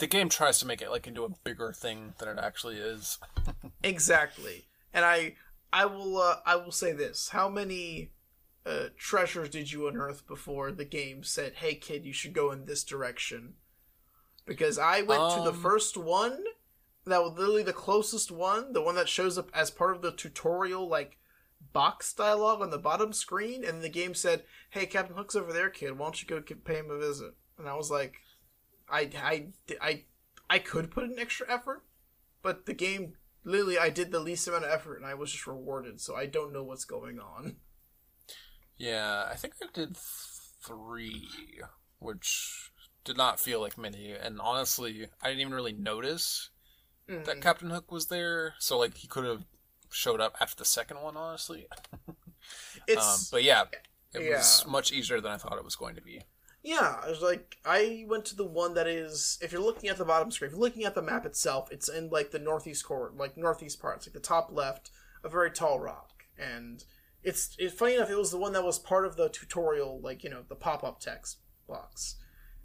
the game tries to make it like into a bigger thing than it actually is. Exactly. And I I will uh, I will say this. How many uh, treasures did you unearth before the game said, "Hey kid, you should go in this direction"? Because I went to the Um. first one that was literally the closest one, the one that shows up as part of the tutorial like box dialogue on the bottom screen and the game said, "Hey, Captain Hook's over there, kid. Why don't you go get, pay him a visit?" And I was like, I I I I could put an extra effort, but the game literally I did the least amount of effort and I was just rewarded, so I don't know what's going on. Yeah, I think I did three, which did not feel like many, and honestly, I didn't even really notice Mm. that Captain Hook was there. So like he could have showed up after the second one, honestly. Um, but yeah, it was much easier than I thought it was going to be. yeah, I was like I went to the one that is if you're looking at the bottom screen, if you're looking at the map itself, it's in like the northeast corner, like northeast part, it's like the top left, a very tall rock, and it's it's funny enough. It was the one that was part of the tutorial, like you know the pop up text box.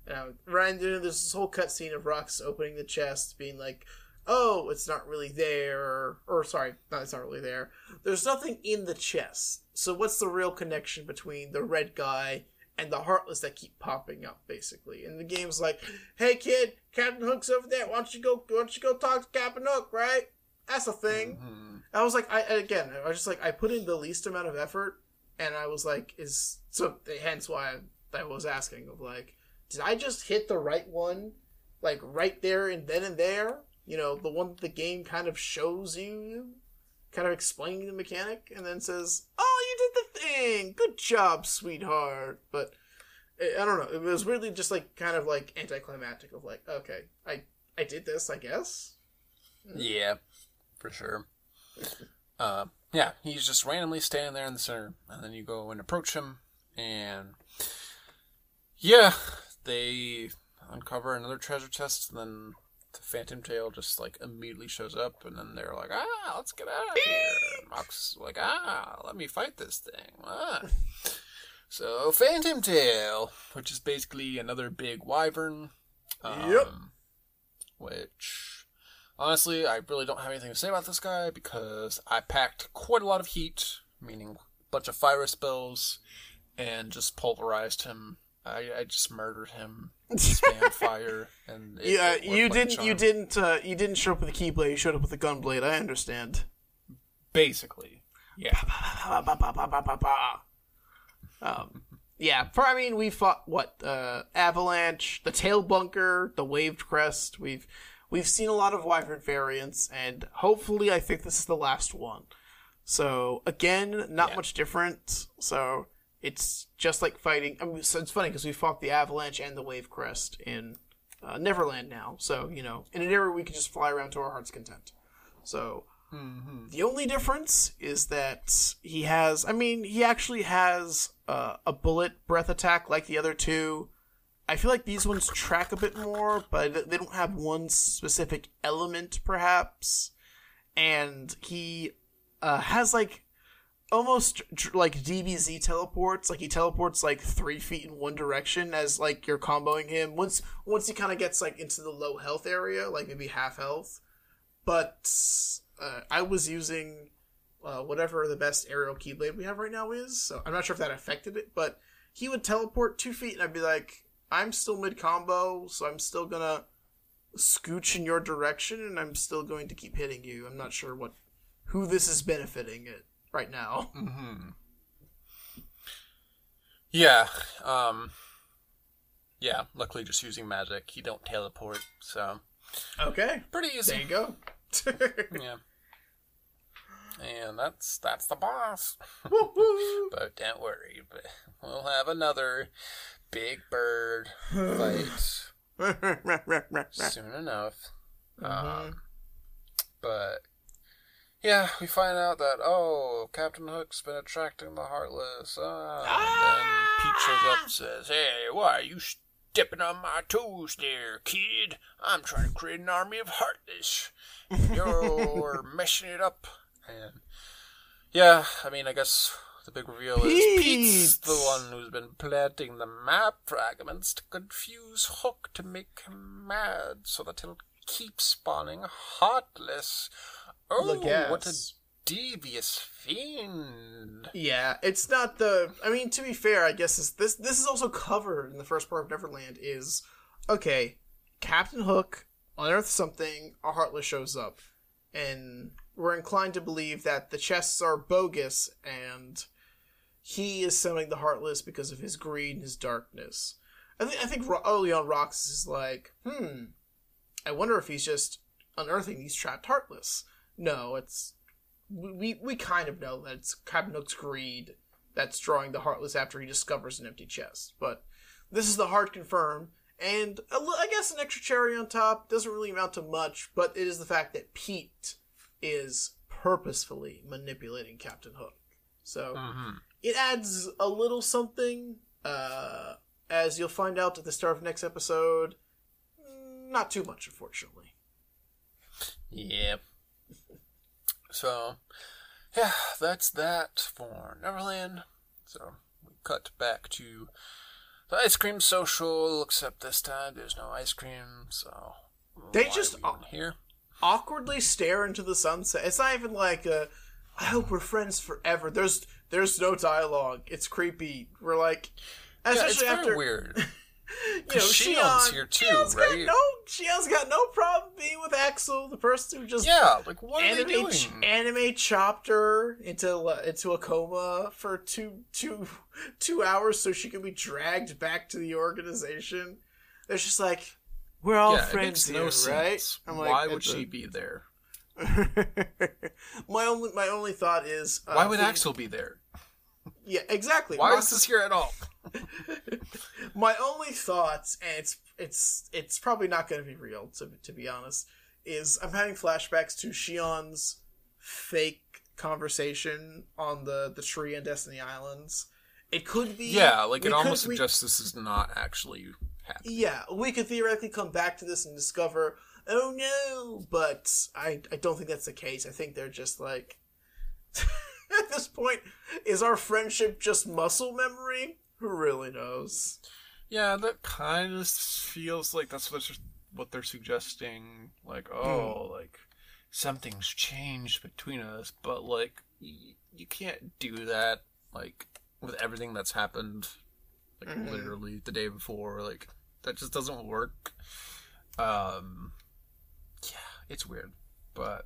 Uh, Ryan, there's this whole cutscene of Rox opening the chest, being like, "Oh, it's not really there," or sorry, no, it's not really there. There's nothing in the chest. So what's the real connection between the red guy and the Heartless that keep popping up, basically? And the game's like, "Hey, kid, Captain Hook's over there. Why don't you go? Why don't you go talk to Captain Hook? Right? That's a thing." Mhm. I was like, I again, I was just like, I put in the least amount of effort, and I was like, is so hence why I, I was asking of like, did I just hit the right one, like right there and then and there? You know, the one the game kind of shows you, kind of explaining the mechanic, and then says, "Oh, you did the thing. Good job, sweetheart." But I don't know. It was really just like kind of like anticlimactic of like, okay, I I did this, I guess. Yeah, for sure. Uh, yeah, he's just randomly standing there in the center, and then you go and approach him, and yeah, they uncover another treasure chest, and then the Phantom Tail just like immediately shows up, and then they're like, "Ah, let's get out of here." And Mox is like, "Ah, let me fight this thing." Ah. So Phantom Tail, which is basically another big wyvern. Um, Yep. Which honestly, I really don't have anything to say about this guy because I packed quite a lot of heat, meaning a bunch of fire spells, and just pulverized him. I, I just murdered him, spam fire, and it, Yeah, it you like a didn't. You charm. didn't. Uh, you didn't show up with a keyblade. You showed up with a gunblade. I understand. basically. Yeah, Um, yeah. For I mean, we fought what uh, avalanche, the tail bunker, the waved crest. We've we've seen a lot of wyvern variants, and hopefully, I think this is the last one. So again, not Yeah. much different. So it's just like fighting. I mean, so it's funny because we fought the avalanche and the wave crest in uh, Neverland now. So you know, in an area we can just fly around to our heart's content. So the only difference is that he has. I mean, he actually has uh, a bullet breath attack like the other two. I feel like these ones track a bit more, but they don't have one specific element, perhaps. And he uh, has like almost like DBZ teleports. Like he teleports like three feet in one direction as like you're comboing him. Once once he kind of gets like into the low health area, like maybe half health. But uh, I was using uh, whatever the best aerial keyblade we have right now is. So I'm not sure if that affected it, but he would teleport two feet, and I'd be like, I'm still mid combo, so I'm still gonna scooch in your direction, and I'm still going to keep hitting you. I'm not sure what who this is benefiting it right now. Mm-hmm. Yeah. Um. Yeah. Luckily, just using magic, he don't teleport, so Okay, pretty easy. there you go. Yeah. And that's that's the boss. But don't worry, but we'll have another big bird fight soon enough. Um, but yeah, we find out that oh, Captain Hook's been attracting the Heartless. Ah, and then Pete shows up and says, "Hey, why are you stepping on my toes, there, kid? I'm trying to create an army of Heartless. You're messing it up." And yeah, I mean, I guess the big reveal is Pete's the one who's been planting the map fragments to confuse Hook to make him mad, so that he'll keep spawning Heartless. Oh, what a devious fiend! Yeah, it's not the. I mean, to be fair, I guess is this this is also covered in the first part of Neverland. Is okay. Captain Hook unearths something. A Heartless shows up, and we're inclined to believe that the chests are bogus, and he is summoning the Heartless because of his greed and his darkness. I think I think Ro- early on, Rox is like, hmm. I wonder if he's just unearthing these trapped Heartless. No, it's we we kind of know that it's Captain Hook's greed that's drawing the Heartless after he discovers an empty chest. But this is the Heart confirm, and a I guess an extra cherry on top doesn't really amount to much, but it is the fact that Pete is purposefully manipulating Captain Hook. So Mm-hmm. it adds a little something, uh, as you'll find out at the start of next episode. Not too much, unfortunately. Yep. So, yeah, that's that for Neverland. So, we cut back to the ice cream social, except this time there's no ice cream, so They just- are we even here. awkwardly stare into the sunset. It's not even like a, I hope we're friends forever. There's there's no dialogue. It's creepy. We're like, Yeah, it's especially very after weird. You know, 'cause Xion's Xion- here too, Xion's right? Got no, Xion's got no problem being with Axel, the person who just Yeah, like what are they anime doing? ch- anime chopped her into uh, into a coma for two two two hours so she can be dragged back to the organization. They're just like, we're all yeah, friends makes no here, sense. right? Why would it's she be there? my only my only thought is uh, Why would Axel be there? Yeah, exactly. Why is this here at all? my only thoughts, and it's it's it's probably not going to be real to to be honest, is I'm having flashbacks to Xion's fake conversation on the the tree in Destiny Islands. It could be Yeah, like it almost could- we- suggests this is not actually happening. Yeah, we could theoretically come back to this and discover, oh no, but I I don't think that's the case. I think they're just like at this point, is our friendship just muscle memory? Who really knows? Yeah, that kind of feels like that's what they're, what they're suggesting. Like, oh, like something's changed between us, but like y- you can't do that. Like with everything that's happened, like Mhm. literally the day before, like that just doesn't work. Um, yeah, it's weird, but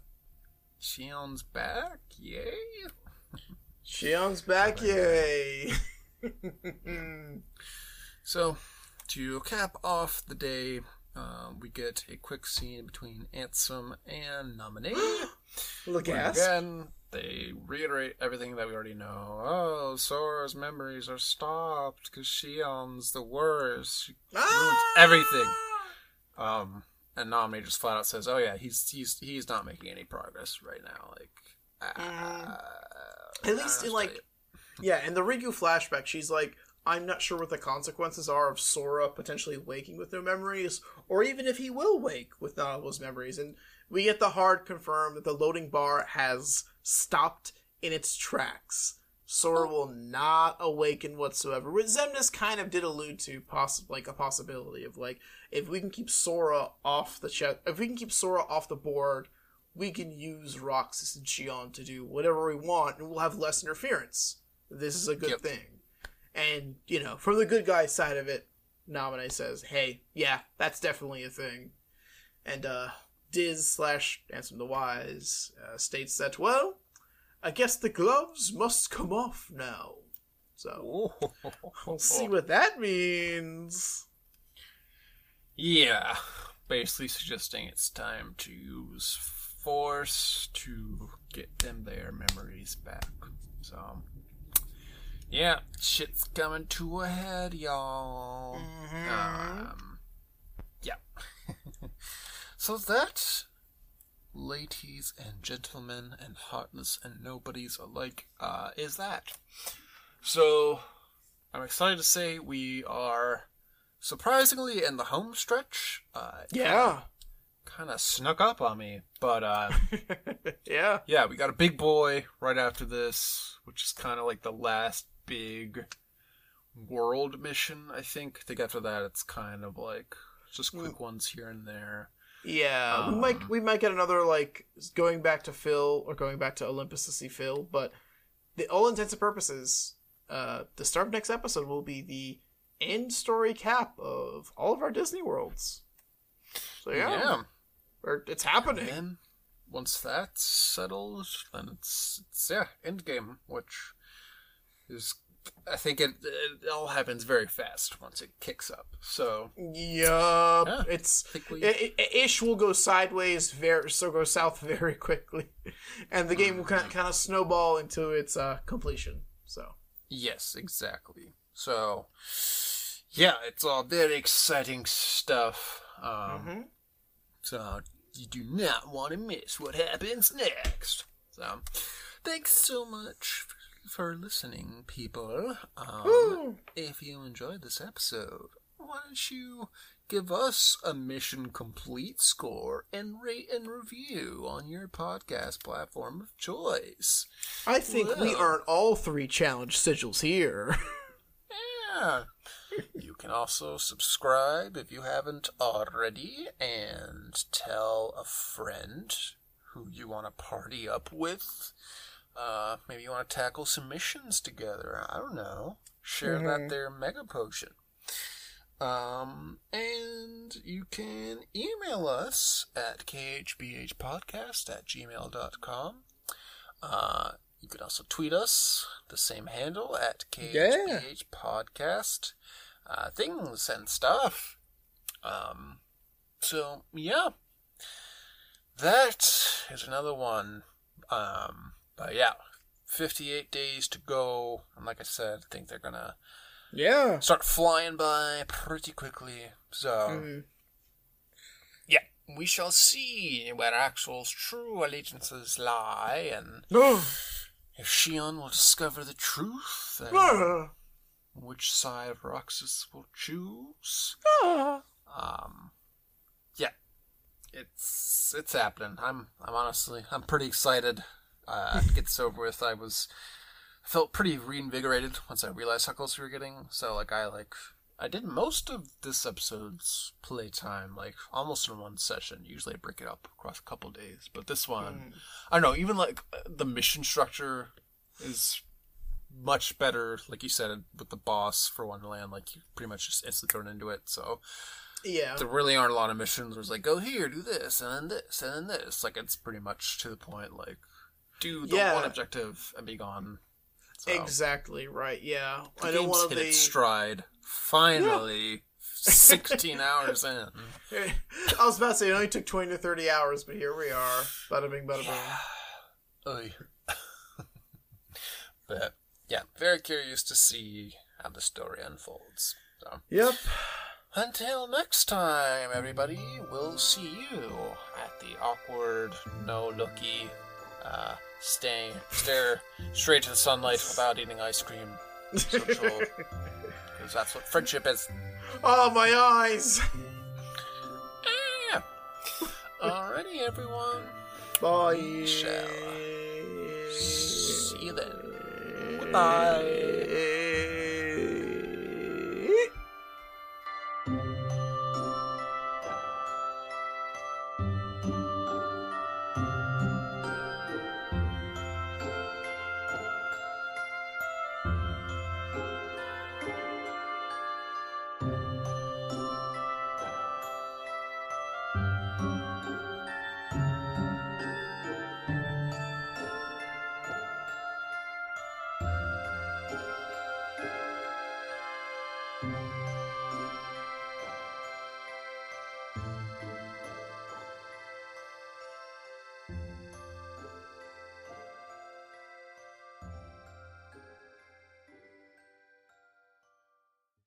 Xion's back, yay! Xion's back, yay! So, to cap off the day, um, we get a quick scene between Ansem and Namine. Look at Again, they reiterate everything that we already know. Oh, Sora's memories are stopped because Xion's the worst. She ruins everything. Um, and Namine just flat out says, "Oh yeah, he's he's he's not making any progress right now. Like, At least in like, yeah, in the Riku flashback, she's like, I'm not sure what the consequences are of Sora potentially waking with no memories, or even if he will wake with none of those memories. And we get the hard confirm that the loading bar has stopped in its tracks. Sora oh. will not awaken whatsoever. Which Xemnas kind of did allude to, poss- like a possibility of like, if we can keep Sora off the chest, if we can keep Sora off the board, we can use Roxas and Xion to do whatever we want, and we'll have less interference. This is a good Yep. thing. And, you know, from the good guy side of it, Namine says, hey, yeah, that's definitely a thing. And, uh, Diz slash Ansem the Wise uh, states that, well, I guess the gloves must come off now. So, we'll see what that means. Yeah, basically suggesting it's time to use force to get them their memories back. So, yeah, shit's coming to a head, y'all. Um, yeah. so that, ladies and gentlemen, and heartless and nobodies alike, uh, is that. So, I'm excited to say we are surprisingly in the home stretch. Uh, Yeah. Kind of snuck up on me, but uh, yeah. yeah, we got a big boy right after this, which is kind of like the last big world mission. I think. I think after that, it's kind of like just quick ones here and there. Yeah, we Um, might we might get another like going back to Phil or going back to Olympus to see Phil, but the all intents and purposes, uh, the start of next episode will be the end story cap of all of our Disney worlds. So yeah, yeah. Or it's And happening. then once that's settled, then it's, it's yeah, end game, which is I think it, it all happens very fast once it kicks up. So Yup, Yeah. it's we I- I- ish will go sideways very so go south very quickly, and the game will kind of, kind of snowball into its uh, completion. So Yes, exactly. So, yeah, it's all very exciting stuff. Um, Mhm. So, you do not want to miss what happens next. So, thanks so much for listening, people. Um, if you enjoyed this episode, why don't you give us a mission complete score and rate and review on your podcast platform of choice? I think we Well. earn all three challenge sigils here. Yeah. You can also subscribe if you haven't already, and tell a friend who you want to party up with. Uh, maybe you want to tackle some missions together. I don't know. Share Mhm. that there mega potion. Um, and you can email us at khbhpodcast at gmail.com. Uh, you can also tweet us, the same handle, at khbhpodcast. Uh, things and stuff. Um, so, yeah. That is another one. Um, but yeah, 58 days to go. And like I said, I think they're gonna Yeah. start flying by pretty quickly. So, Mhm. yeah, we shall see where Axel's true allegiances lie and if Xion will discover the truth and which side of Roxas will choose. Um, yeah, it's it's happening. I'm I'm honestly I'm pretty excited uh, to get this over with. I was felt pretty reinvigorated once I realized how close we were getting. So like I like I did most of this episode's playtime like almost in one session. Usually I break it up across a couple days, but this one I don't know. Even like uh, the mission structure is much better. Like you said with the boss for Wonderland, like you pretty much just instantly thrown into it. So Yeah. there really aren't a lot of missions where it's like go here, do this, and then this, and then this. Like it's pretty much to the point. Like do the Yeah. one objective and be gone. So, Exactly right. Yeah. The I game's one of hit the. its stride. Finally, sixteen hours in. I was about to say it only took twenty to thirty hours, but here we are. Bada bing, bada boom. Oy. but yeah, very curious to see how the story unfolds. So Yep. until next time, everybody, we'll see you at the awkward, no looky, uh, stay stare straight to the sunlight without eating ice cream. Social, because that's what friendship is. Oh my eyes. Yeah. Alrighty, everyone. Bye. Shall See you then. Bye.